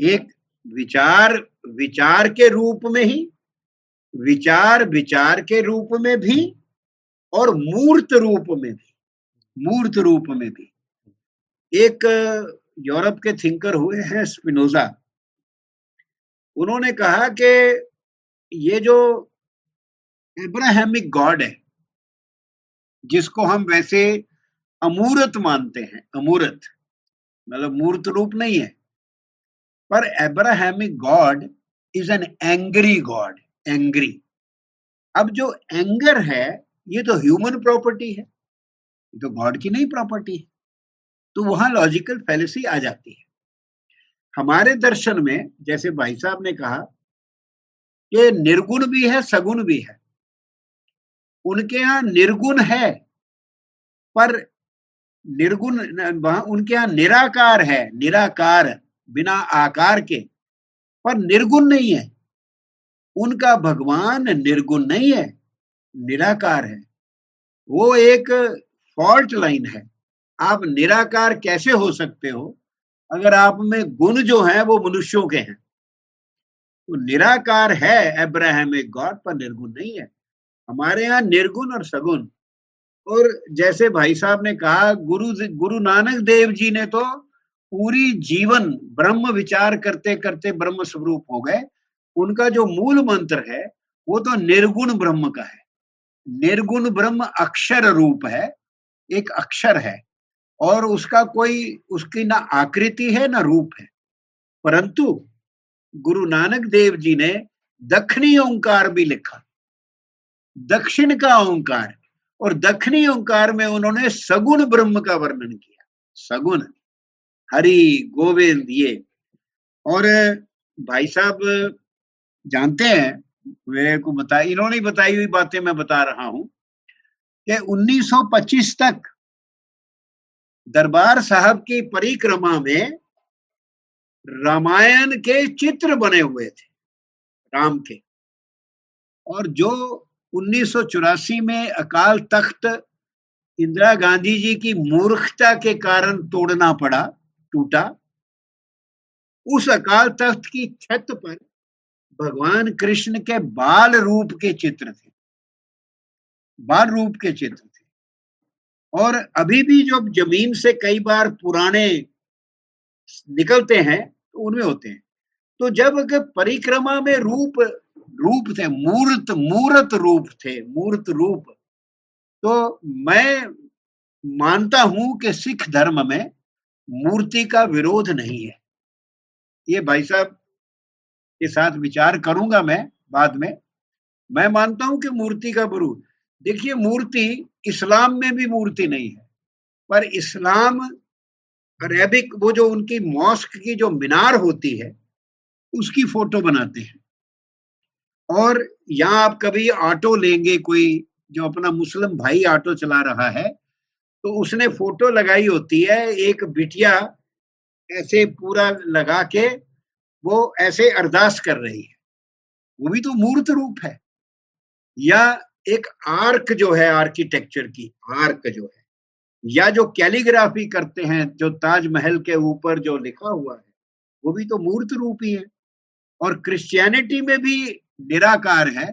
एक विचार विचार के रूप में ही विचार विचार के रूप में भी और मूर्त रूप में भी मूर्त रूप में भी। एक यूरोप के थिंकर हुए हैं स्पिनोजा उन्होंने कहा कि ये जो इब्राहिमिक गॉड है जिसको हम वैसे अमूर्त मानते हैं, अमूर्त मतलब मूर्त रूप नहीं है। पर Abrahamic God is an angry God angry अब जो एंगर है, ये तो ह्यूमन प्रॉपर्टी है, ये तो गॉड की नहीं प्रॉपर्टी है। तो वहाँ लॉजिकल फैलेसी आ जाती है। हमारे दर्शन में, जैसे भाई साहब ने कहा कि निर्गुण भी है, सगुण भी है। उनके यहाँ निर्गुण है, पर निर्गुण उनके यहाँ निराकार है, निराकार, बिना आकार के, पर निर्गुण नहीं है। उनका भगवान निर्गुण नहीं है, निराकार है। वो एक फॉल्ट लाइन है। आप निराकार कैसे हो सकते हो? अगर आप में गुण जो है, वो मनुष्यों के हैं। तो निराकार है अब्राहम एक गॉड, पर निर्गुण नहीं है। हमारे यहाँ निर्गुण और सगुण। और जैसे भाई साहब ने कहा, गुरु गुरु नानक देव जी ने तो पूरी जीवन ब्रह्म विचार करते करते ब्रह्म स्वरूप हो गए। उनका जो मूल मंत्र है, वो तो निर्गुण ब्रह्म का है। निर्गुण ब्रह्म अक्षर रूप है, एक अक्षर है। और उसका कोई, उसकी ना आकृति है, ना रूप है। परंतु गुरु नानक देव जी ने दक्षिणी ओंकार भी लिखा। दक्षिण का ओंकार। और दक्षिणी ओंकार में उन्होंने सगुण ब्रह्म का वर्णन किया। सगुण। हरि, गोविंद, ये। और भाई साहब, जानते हैं, मेरे को बता, इन्होंने बताई हुई बातें मैं बता रहा हूँ, कि 1925 तक दरबार साहब की परिक्रमा में रामायण के चित्र बने हुए थे, राम के। और जो उन्नीस सौ चौरासी में अकाल तख्त इंदिरा गांधी जी की मूर्खता के कारण तोड़ना पड़ा, टूटा। उस अकाल तख्त की छत पर भगवान कृष्ण के बाल रूप के चित्र थे। बाल रूप के चित्र थे। और अभी भी जब ज़मीन से कई बार पुराने निकलते हैं तो उनमें होते हैं। तो जब परिक्रमा में रूप रूप थे, मूर्त मूर्त रूप थे, मूर्त रूप। तो मैं मानता हूँ कि सिख धर्म में मूर्ति का विरोध नहीं है। ये भाई साहब के साथ विचार करूँगा मैं बाद में। मैं मानता हूँ कि मूर्ति का विरोध, देखिए मूर्ति इस्लाम में भी मूर्ति नहीं है, पर इस्लाम अरेबिक, वो जो उनकी मॉस्क की जो मीनार होती है, उसकी फ़ोटो बनाते हैं। और यहाँ आप कभी ऑटो लेंगे कोई जो अपना मुस्लिम भाई ऑटो चला रहा है तो उसने फ़ोटो लगाई होती है, एक बिटिया ऐसे पूरा लगा के वो ऐसे अरदास कर रही है। वो भी तो मूर्त रूप है। या एक आर्क जो है आर्किटेक्चर की, आर्क जो है, या जो कैलीग्राफी करते हैं, जो ताजमहल के ऊपर जो लिखा हुआ है, वो भी तो मूर्त रूप ही है। और क्रिश्चियनिटी में भी निराकार है,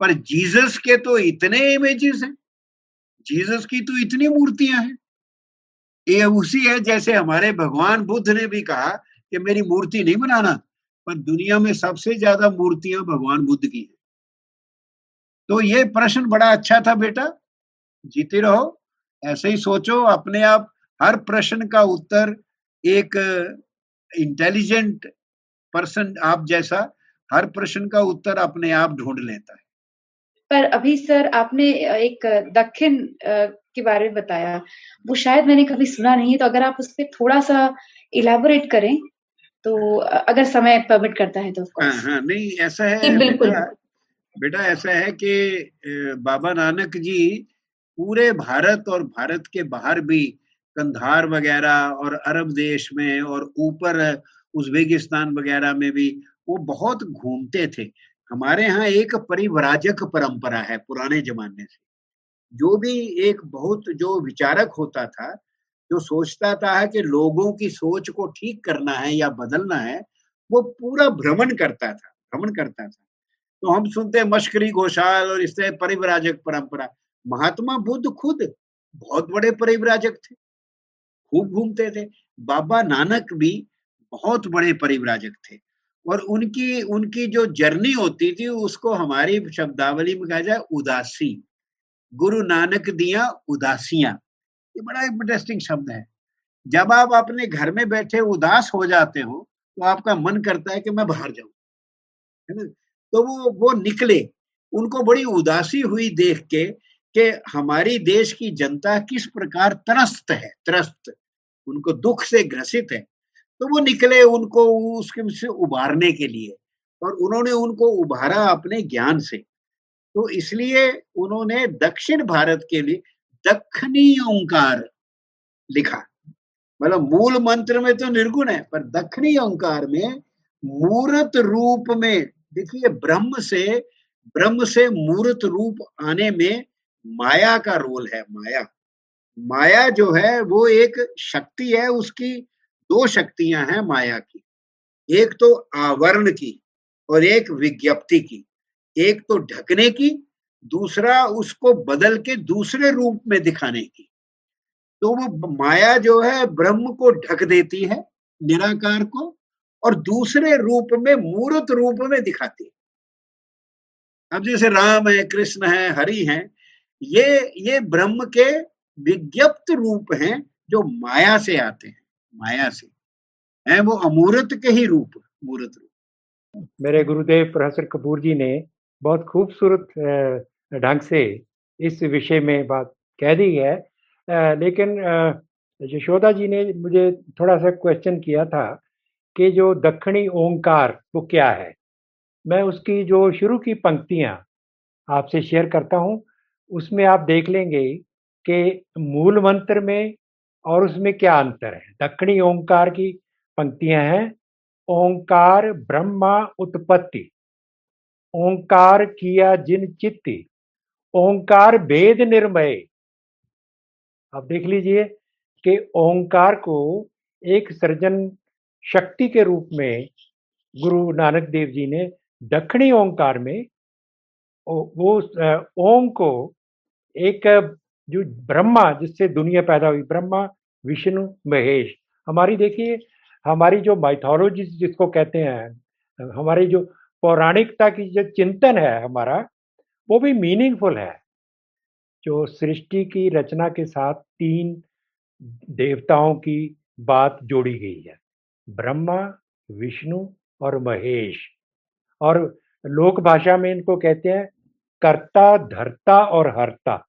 पर जीसस के तो इतने इमेजेस हैं। जीसस की तो इतनी मूर्तियाँ हैं। ये उसी है जैसे हमारे भगवान बुद्ध ने भी कहा कि मेरी मूर्ति नहीं बनाना, पर दुनिया में सबसे ज़्यादा मूर्तियाँ भगवान बुद्ध की है। तो ये प्रश्न बड़ा अच्छा था बेटा। जीते रहो, ऐसे ही सोचो, अपने आप हर प्रश्न का उत्तर एक इंटेलिजेंट पर्सन आप जैसा हर प्रश्न का उत्तर अपने आप ढूंढ लेता है। पर अभी सर आपने एक दक्षिण के बारे में बताया वो शायद मैंने कभी सुना नहीं है तो अगर आप उस पर थोड़ा सा इलेबोरेट करें तो अगर समय परमिट करता है तो हाँ हाँ नहीं ऐसा है बिल्कुल। बेटा, बेटा ऐसा है कि बाबा नानक जी पूरे भारत और भारत के बाहर भी कंधार वगैरह और अरब देश में और ऊपर उज्बेकिस्तान वगैरह में भी वो बहुत घूमते थे। हमारे यहाँ एक परिवराजक परंपरा है पुराने जमाने से। जो भी एक बहुत जो विचारक होता था, जो सोचता था कि लोगों की सोच को ठीक करना है या बदलना है, वो पूरा भ्रमण करता था, भ्रमण करता था। तो हम सुनते मश्करी घोषाल और इससे परिवराजक परंपरा। महात्मा बुद्ध खुद बहुत बड़े परिवराजक थे, खूब घूमते थे। बाबा नानक भी बहुत बड़े परिवराजक थे। और उनकी उनकी जो जर्नी होती थी, उसको हमारी शब्दावली में कहा जाए उदासी। गुरु नानक दिया उदासियाँ। ये बड़ा इंटरेस्टिंग शब्द है। जब आप अपने घर में बैठे उदास हो जाते हो तो आपका मन करता है कि मैं बाहर जाऊँ, है ना? तो वो वो निकले। उनको बड़ी उदासी हुई देख के कि हमारी देश की जनता किस प्रकार त्रस्त है, त्रस्त। उनको दुख से ग्रसित है। तो वो निकले उनको उसके से उबारने के लिए और उन्होंने उनको उभारा अपने ज्ञान से। तो इसलिए उन्होंने दक्षिण भारत के लिए दक्षिणी ओंकार लिखा। मतलब मूल मंत्र में तो निर्गुण है, पर दक्षिणी ओंकार में मूर्त रूप में, देखिए ब्रह्म से ब्रह्म से मूर्त रूप आने में माया का रोल है, माया। माया जो है वो एक शक्ति है, उसकी दो शक्तियाँ हैं माया की। एक तो आवरण की और एक विज्ञप्ति की। एक तो ढकने की, दूसरा उसको बदल के दूसरे रूप में दिखाने की। तो वो माया जो है, ब्रह्म को ढक देती है, निराकार को, और दूसरे रूप में, मूर्त रूप में दिखाती है। अब जैसे राम है, कृष्ण है, हरि है, ये ये ब्रह्म के विज्ञप्त रूप हैं जो माया से आते हैं। माया से, है वो अमूर्त के ही रूप, मूर्त रूप। मेरे गुरुदेव प्रोफेसर कपूर जी ने बहुत खूबसूरत ढंग से इस विषय में बात कह दी है। लेकिन यशोदा जी ने मुझे थोड़ा सा क्वेश्चन किया था कि जो दक्षिणी ओंकार, वो क्या है? मैं उसकी जो शुरू की पंक्तियाँ आपसे शेयर करता हूँ, उसमें आप देख लेंगे कि मूल मंत्र में और उसमें क्या अंतर है? दक्षिणी ओंकार की पंक्तियाँ हैं, ओंकार ब्रह्मा उत्पत्ति, ओंकार किया जिन चित्ती, ओंकार वेद निर्मय। आप देख लीजिए कि ओंकार को एक सृजन शक्ति के रूप में गुरु नानक देव जी ने दक्षिणी ओंकार में वो ओम को एक जो ब्रह्मा जिससे दुनिया पैदा हुई, ब्रह्मा, विष्णु, महेश। हमारी देखिए, हमारी जो माइथोलॉजी जिसको कहते हैं, हमारी जो पौराणिकता की जो चिंतन है हमारा, वो भी मीनिंगफुल है। जो सृष्टि की रचना के साथ तीन देवताओं की बात जोड़ी गई है, ब्रह्मा, विष्णु और महेश। और लोक भाषा में इनको कहते हैं, कर्ता, धरता और हरता।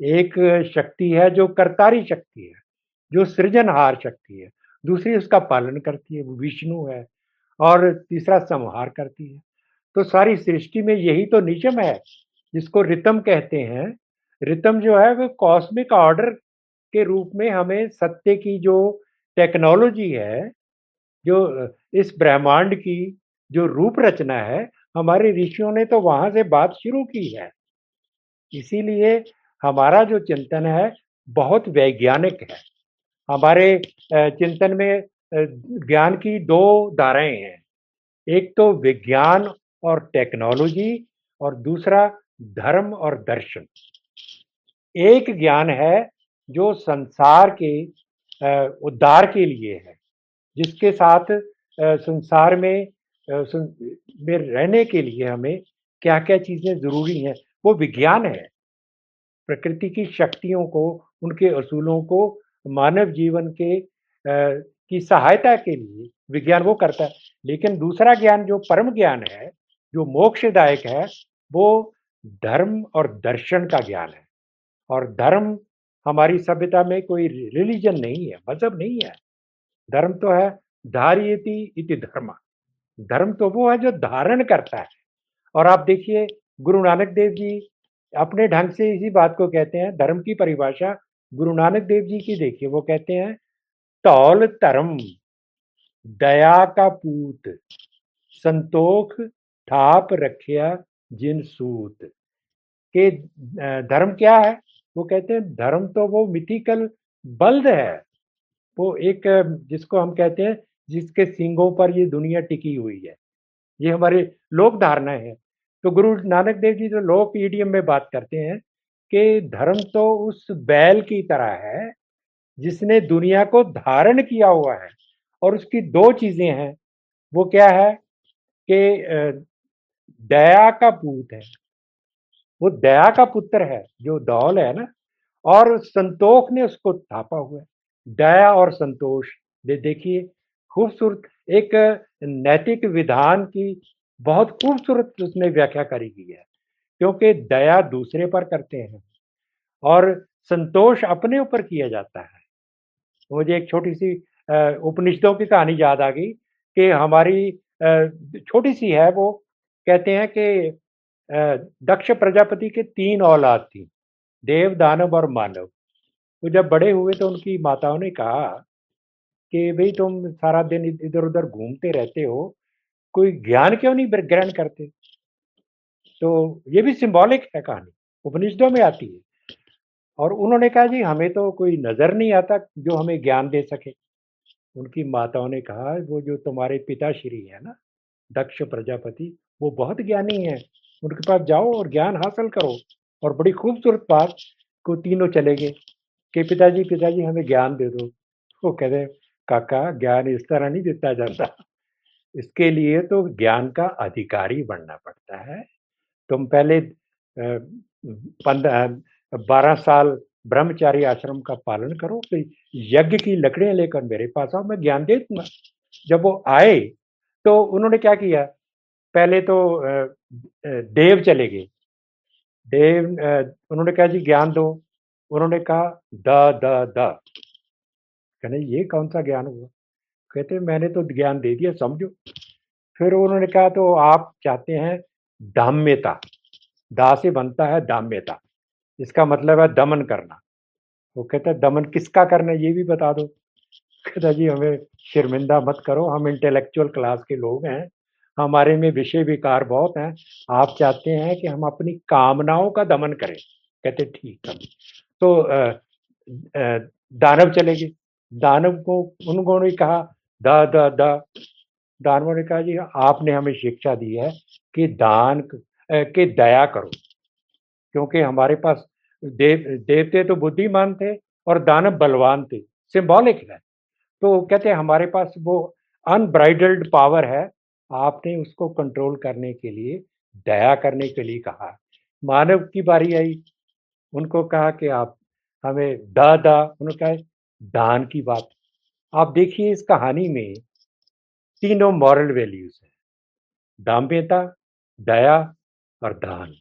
एक शक्ति है जो कर्तारी शक्ति है, जो सृजनहार शक्ति है। दूसरी उसका पालन करती है, वो विष्णु है और तीसरा संहार करती है। तो सारी सृष्टि में यही तो निजम है, जिसको रितम कहते हैं। रितम जो है, वो कॉस्मिक ऑर्डर के रूप में हमें सत्य की जो टेक्नोलॉजी है, जो इस ब्रह्मांड की जो रूप रचना है, हमारे ऋषियों ने तो वहाँ से बात शुरू की है। इसीलिए हमारा जो चिंतन है, बहुत वैज्ञानिक है। हमारे चिंतन में ज्ञान की दो धाराएँ हैं। एक तो विज्ञान और टेक्नोलॉजी और दूसरा धर्म और दर्शन। एक ज्ञान है जो संसार के उद्धार के लिए है, जिसके साथ संसार में में रहने के लिए हमें क्या क्या चीज़ें ज़रूरी हैं, वो विज्ञान है। प्रकृति की शक्तियों को उनके असूलों को मानव जीवन के आ, की सहायता के लिए विज्ञान वो करता है। लेकिन दूसरा ज्ञान जो परम ज्ञान है जो मोक्षदायक है वो धर्म और दर्शन का ज्ञान है। और धर्म हमारी सभ्यता में कोई रिलीजन नहीं है मज़हब नहीं है। धर्म तो है धारियति इति धर्म। धर्म तो वो है जो धारण करता है। और आप देखिए गुरु नानक देव जी अपने ढंग से इसी बात को कहते हैं, धर्म की परिभाषा गुरु नानक देव जी की देखिए, वो कहते हैं, तौल धर्म दया का पूत, संतोख ठाप रखिया जिन सूत। के धर्म क्या है? वो कहते हैं, धर्म तो वो मिथिकल बल्द है। वो एक, जिसको हम कहते हैं, जिसके सिंगों पर ये दुनिया टिकी हुई है। ये हमारी लोक धारणा है। तो गुरु नानक देव जी जो लोक ईडियम में बात करते हैं कि धर्म तो उस बैल की तरह है जिसने दुनिया को धारण किया हुआ है और उसकी दो चीज़ें हैं। वो क्या है कि दया का पूत है। वो दया का पुत्र है, जो दौल है ना, और संतोष ने उसको थापा हुआ है। दया और संतोष। दे, देखिए, खूबसूरत एक नैतिक विधान की बहुत खूबसूरत उसने व्याख्या करी गई है, क्योंकि दया दूसरे पर करते हैं और संतोष अपने ऊपर किया जाता है। मुझे एक छोटी सी उपनिषदों की कहानी याद आ गई कि हमारी छोटी सी है वो, कहते हैं कि दक्ष प्रजापति के तीन औलाद थी, देव, दानव और मानव। तो जब बड़े हुए तो उनकी माताओं ने कहा कि, भाई तुम सारा दिन इधर उधर घूमते रहते हो कोई ज्ञान क्यों नहीं ग्रहण करते? तो ये भी सिंबॉलिक है कहानी, उपनिषदों में आती है। और उन्होंने कहा, जी, हमें तो कोई नज़र नहीं आता जो हमें ज्ञान दे सके। उनकी माताओं ने कहा, वो जो तुम्हारे पिताश्री है ना, दक्ष प्रजापति, वो बहुत ज्ञानी है। उनके पास जाओ और ज्ञान हासिल करो। और बड़ी खूबसूरत बात को तीनों चले गए कि पिताजी पिताजी, हमें ज्ञान दे दो। वो कहते काका, ज्ञान इस तरह नहीं देता जाता। इसके लिए तो ज्ञान का अधिकारी बनना पड़ता है। तुम पहले पंद्रह बारह साल ब्रह्मचारी आश्रम का पालन करो तो यज्ञ की लकड़ियाँ लेकर मेरे पास आओ, मैं ज्ञान दे दूँगा। जब वो आए तो उन्होंने क्या किया? पहले तो देव चले गए। देव उन्होंने कहा, जी, ज्ञान दो। उन्होंने कहा, द द द। कहने, ये कौन सा ज्ञान हुआ? कहते मैंने तो ज्ञान दे दिया, समझो। फिर उन्होंने कहा तो आप चाहते हैं दाम्यता दा से बनता है दाम्यता। इसका मतलब है दमन करना। वो कहता दमन किसका करना ये भी बता दो। कहता जी, हमें शर्मिंदा मत करो, हम इंटेलेक्चुअल क्लास के लोग हैं। हमारे में विषय विकार बहुत हैं। आप चाहते हैं कि हम अपनी कामनाओं का दमन करें। कहते ठीक है तो दानव चले गए। दानव को, उन्होंने कहा द द द। दानवों ने कहा, जी, आपने हमें शिक्षा दी है कि दान के दया करो। क्योंकि हमारे पास देव, देवते तो बुद्धिमान थे और दानव बलवान थे सिंबॉलिक है। तो कहते हैं, हमारे पास वो अनब्राइडल्ड पावर है। आपने उसको कंट्रोल करने के लिए, दया करने के लिए कहा। मानव की बारी आई। उनको कहा कि आप हमें दा दा। उन्होंने कहा, दान की बात आप देखिए इस कहानी में तीनों मॉरल वैल्यूज़ है। दाम्यता, दया और दान।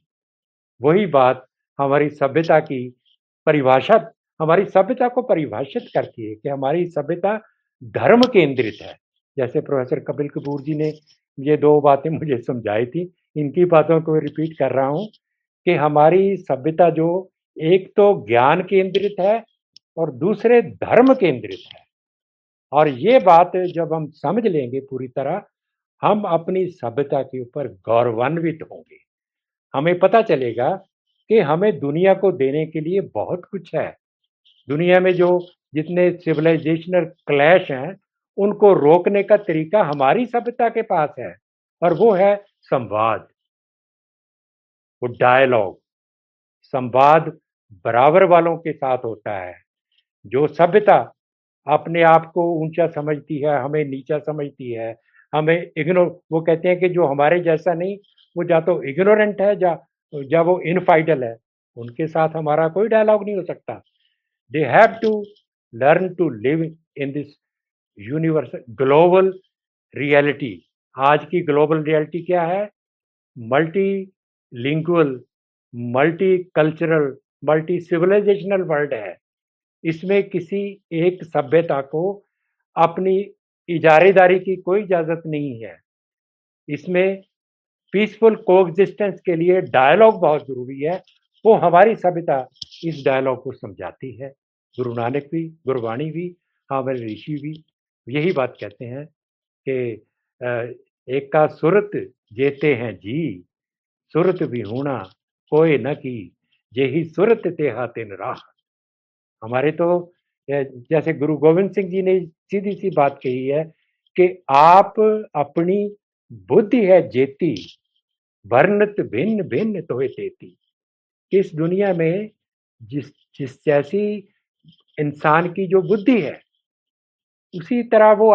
वही बात हमारी सभ्यता की परिभाषा, हमारी सभ्यता को परिभाषित करती है कि हमारी सभ्यता धर्म केंद्रित है। जैसे प्रोफेसर कपिल कपूर जी ने ये दो बातें मुझे समझाई थी, इनकी बातों को रिपीट कर रहा हूँ कि हमारी सभ्यता जो एक तो ज्ञान केंद्रित है और दूसरे धर्म केंद्रित है। और ये बात जब हम समझ लेंगे पूरी तरह, हम अपनी सभ्यता के ऊपर गौरवान्वित होंगे। हमें पता चलेगा कि हमें दुनिया को देने के लिए बहुत कुछ है। दुनिया में जो जितने सिविलाइजेशनल क्लैश हैं, उनको रोकने का तरीका हमारी सभ्यता के पास है, और वो है संवाद। वो डायलॉग संवाद बराबर वालों के साथ होता है। जो सभ्यता अपने आप को ऊँचा समझती है, हमें नीचा समझती है, हमें इग्नोर वो कहते हैं कि जो हमारे जैसा नहीं, वो जा तो इग्नोरेंट है जा या वो इनफाइडल है, उनके साथ हमारा कोई डायलॉग नहीं हो सकता। They have to learn to live in this universe global reality आज की ग्लोबल रियलिटी क्या है? Multilingual multicultural multi civilisational world है। इसमें किसी एक सभ्यता को अपनी इजारेदारी की कोई इजाज़त नहीं है। इसमें पीसफुल कोएग्जिस्टेंस के लिए डायलॉग बहुत ज़रूरी है। वो हमारी सभ्यता इस डायलॉग को समझाती है। गुरु नानक भी गुरबाणी भी, हमारे ऋषि भी, यही बात कहते हैं कि एक का सुरत जेते हैं जी, सुरत भी होना कोई न की यही सुरत तेहा तेन राह। हमारे तो जैसे गुरु गोविंद सिंह जी ने सीधी सी बात कही है कि आप अपनी बुद्धि है जेती, वर्णत भिन्न भिन्न तो तेती। इस दुनिया में जिस जिस जैसी इंसान की जो बुद्धि है, उसी तरह वो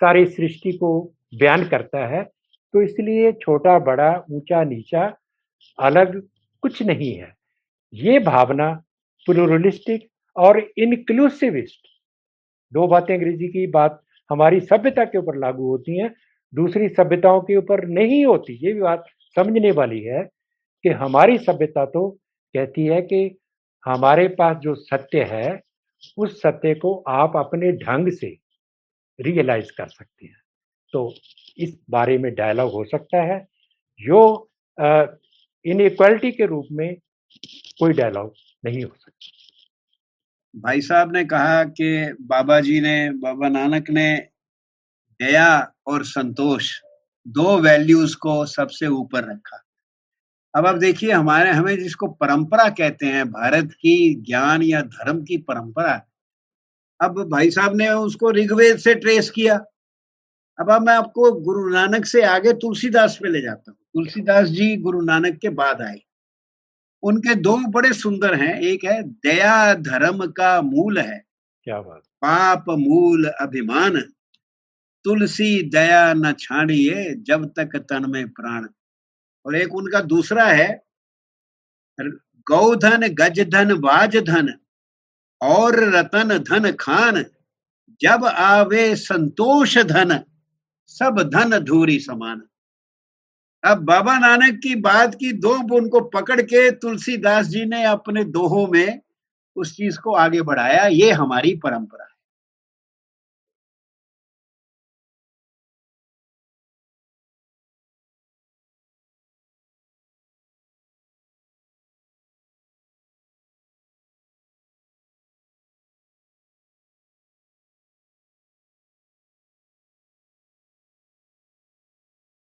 सारी सृष्टि को बयान करता है तो इसलिए छोटा, बड़ा, ऊँचा, नीचा अलग कुछ नहीं है। ये भावना प्लूरलिस्टिक और इनक्लूसिविस्ट दो बातें अंग्रेज़ी की, बात हमारी सभ्यता के ऊपर लागू होती हैं, दूसरी सभ्यताओं के ऊपर नहीं होती। ये भी बात समझने वाली है कि हमारी सभ्यता तो कहती है कि हमारे पास जो सत्य है, उस सत्य को आप अपने ढंग से रियलाइज़ कर सकते हैं। तो इस बारे में डायलॉग हो सकता है। जो इनक्वालिटी के रूप में कोई डायलॉग नहीं हो सकता। भाई साहब ने कहा कि बाबा जी ने, बाबा नानक ने दया और संतोष दो वैल्यूज़ को सबसे ऊपर रखा। अब आप देखिए, हमारे, हमें जिसको परंपरा कहते हैं, भारत की ज्ञान या धर्म की परंपरा, अब भाई साहब ने उसको ऋग्वेद से ट्रेस किया। अब अब मैं आपको गुरु नानक से आगे तुलसीदास पे ले जाता हूँ। तुलसीदास जी गुरु नानक के बाद आए। उनके दो बड़े सुंदर हैं। एक है दया धर्म का मूल है। क्या बात। पाप मूल अभिमान। तुलसी दया न छाड़िए जब तक तन में प्राण। और एक उनका दूसरा है गौधन गजधन वाजधन और रतन धन खान। जब आवे संतोष धन सब धन धूरी समान। अब बाबा नानक की बात की दो उनको पकड़ के तुलसीदास जी ने अपने दोहों में उस चीज़ को आगे बढ़ाया। ये हमारी परंपरा है।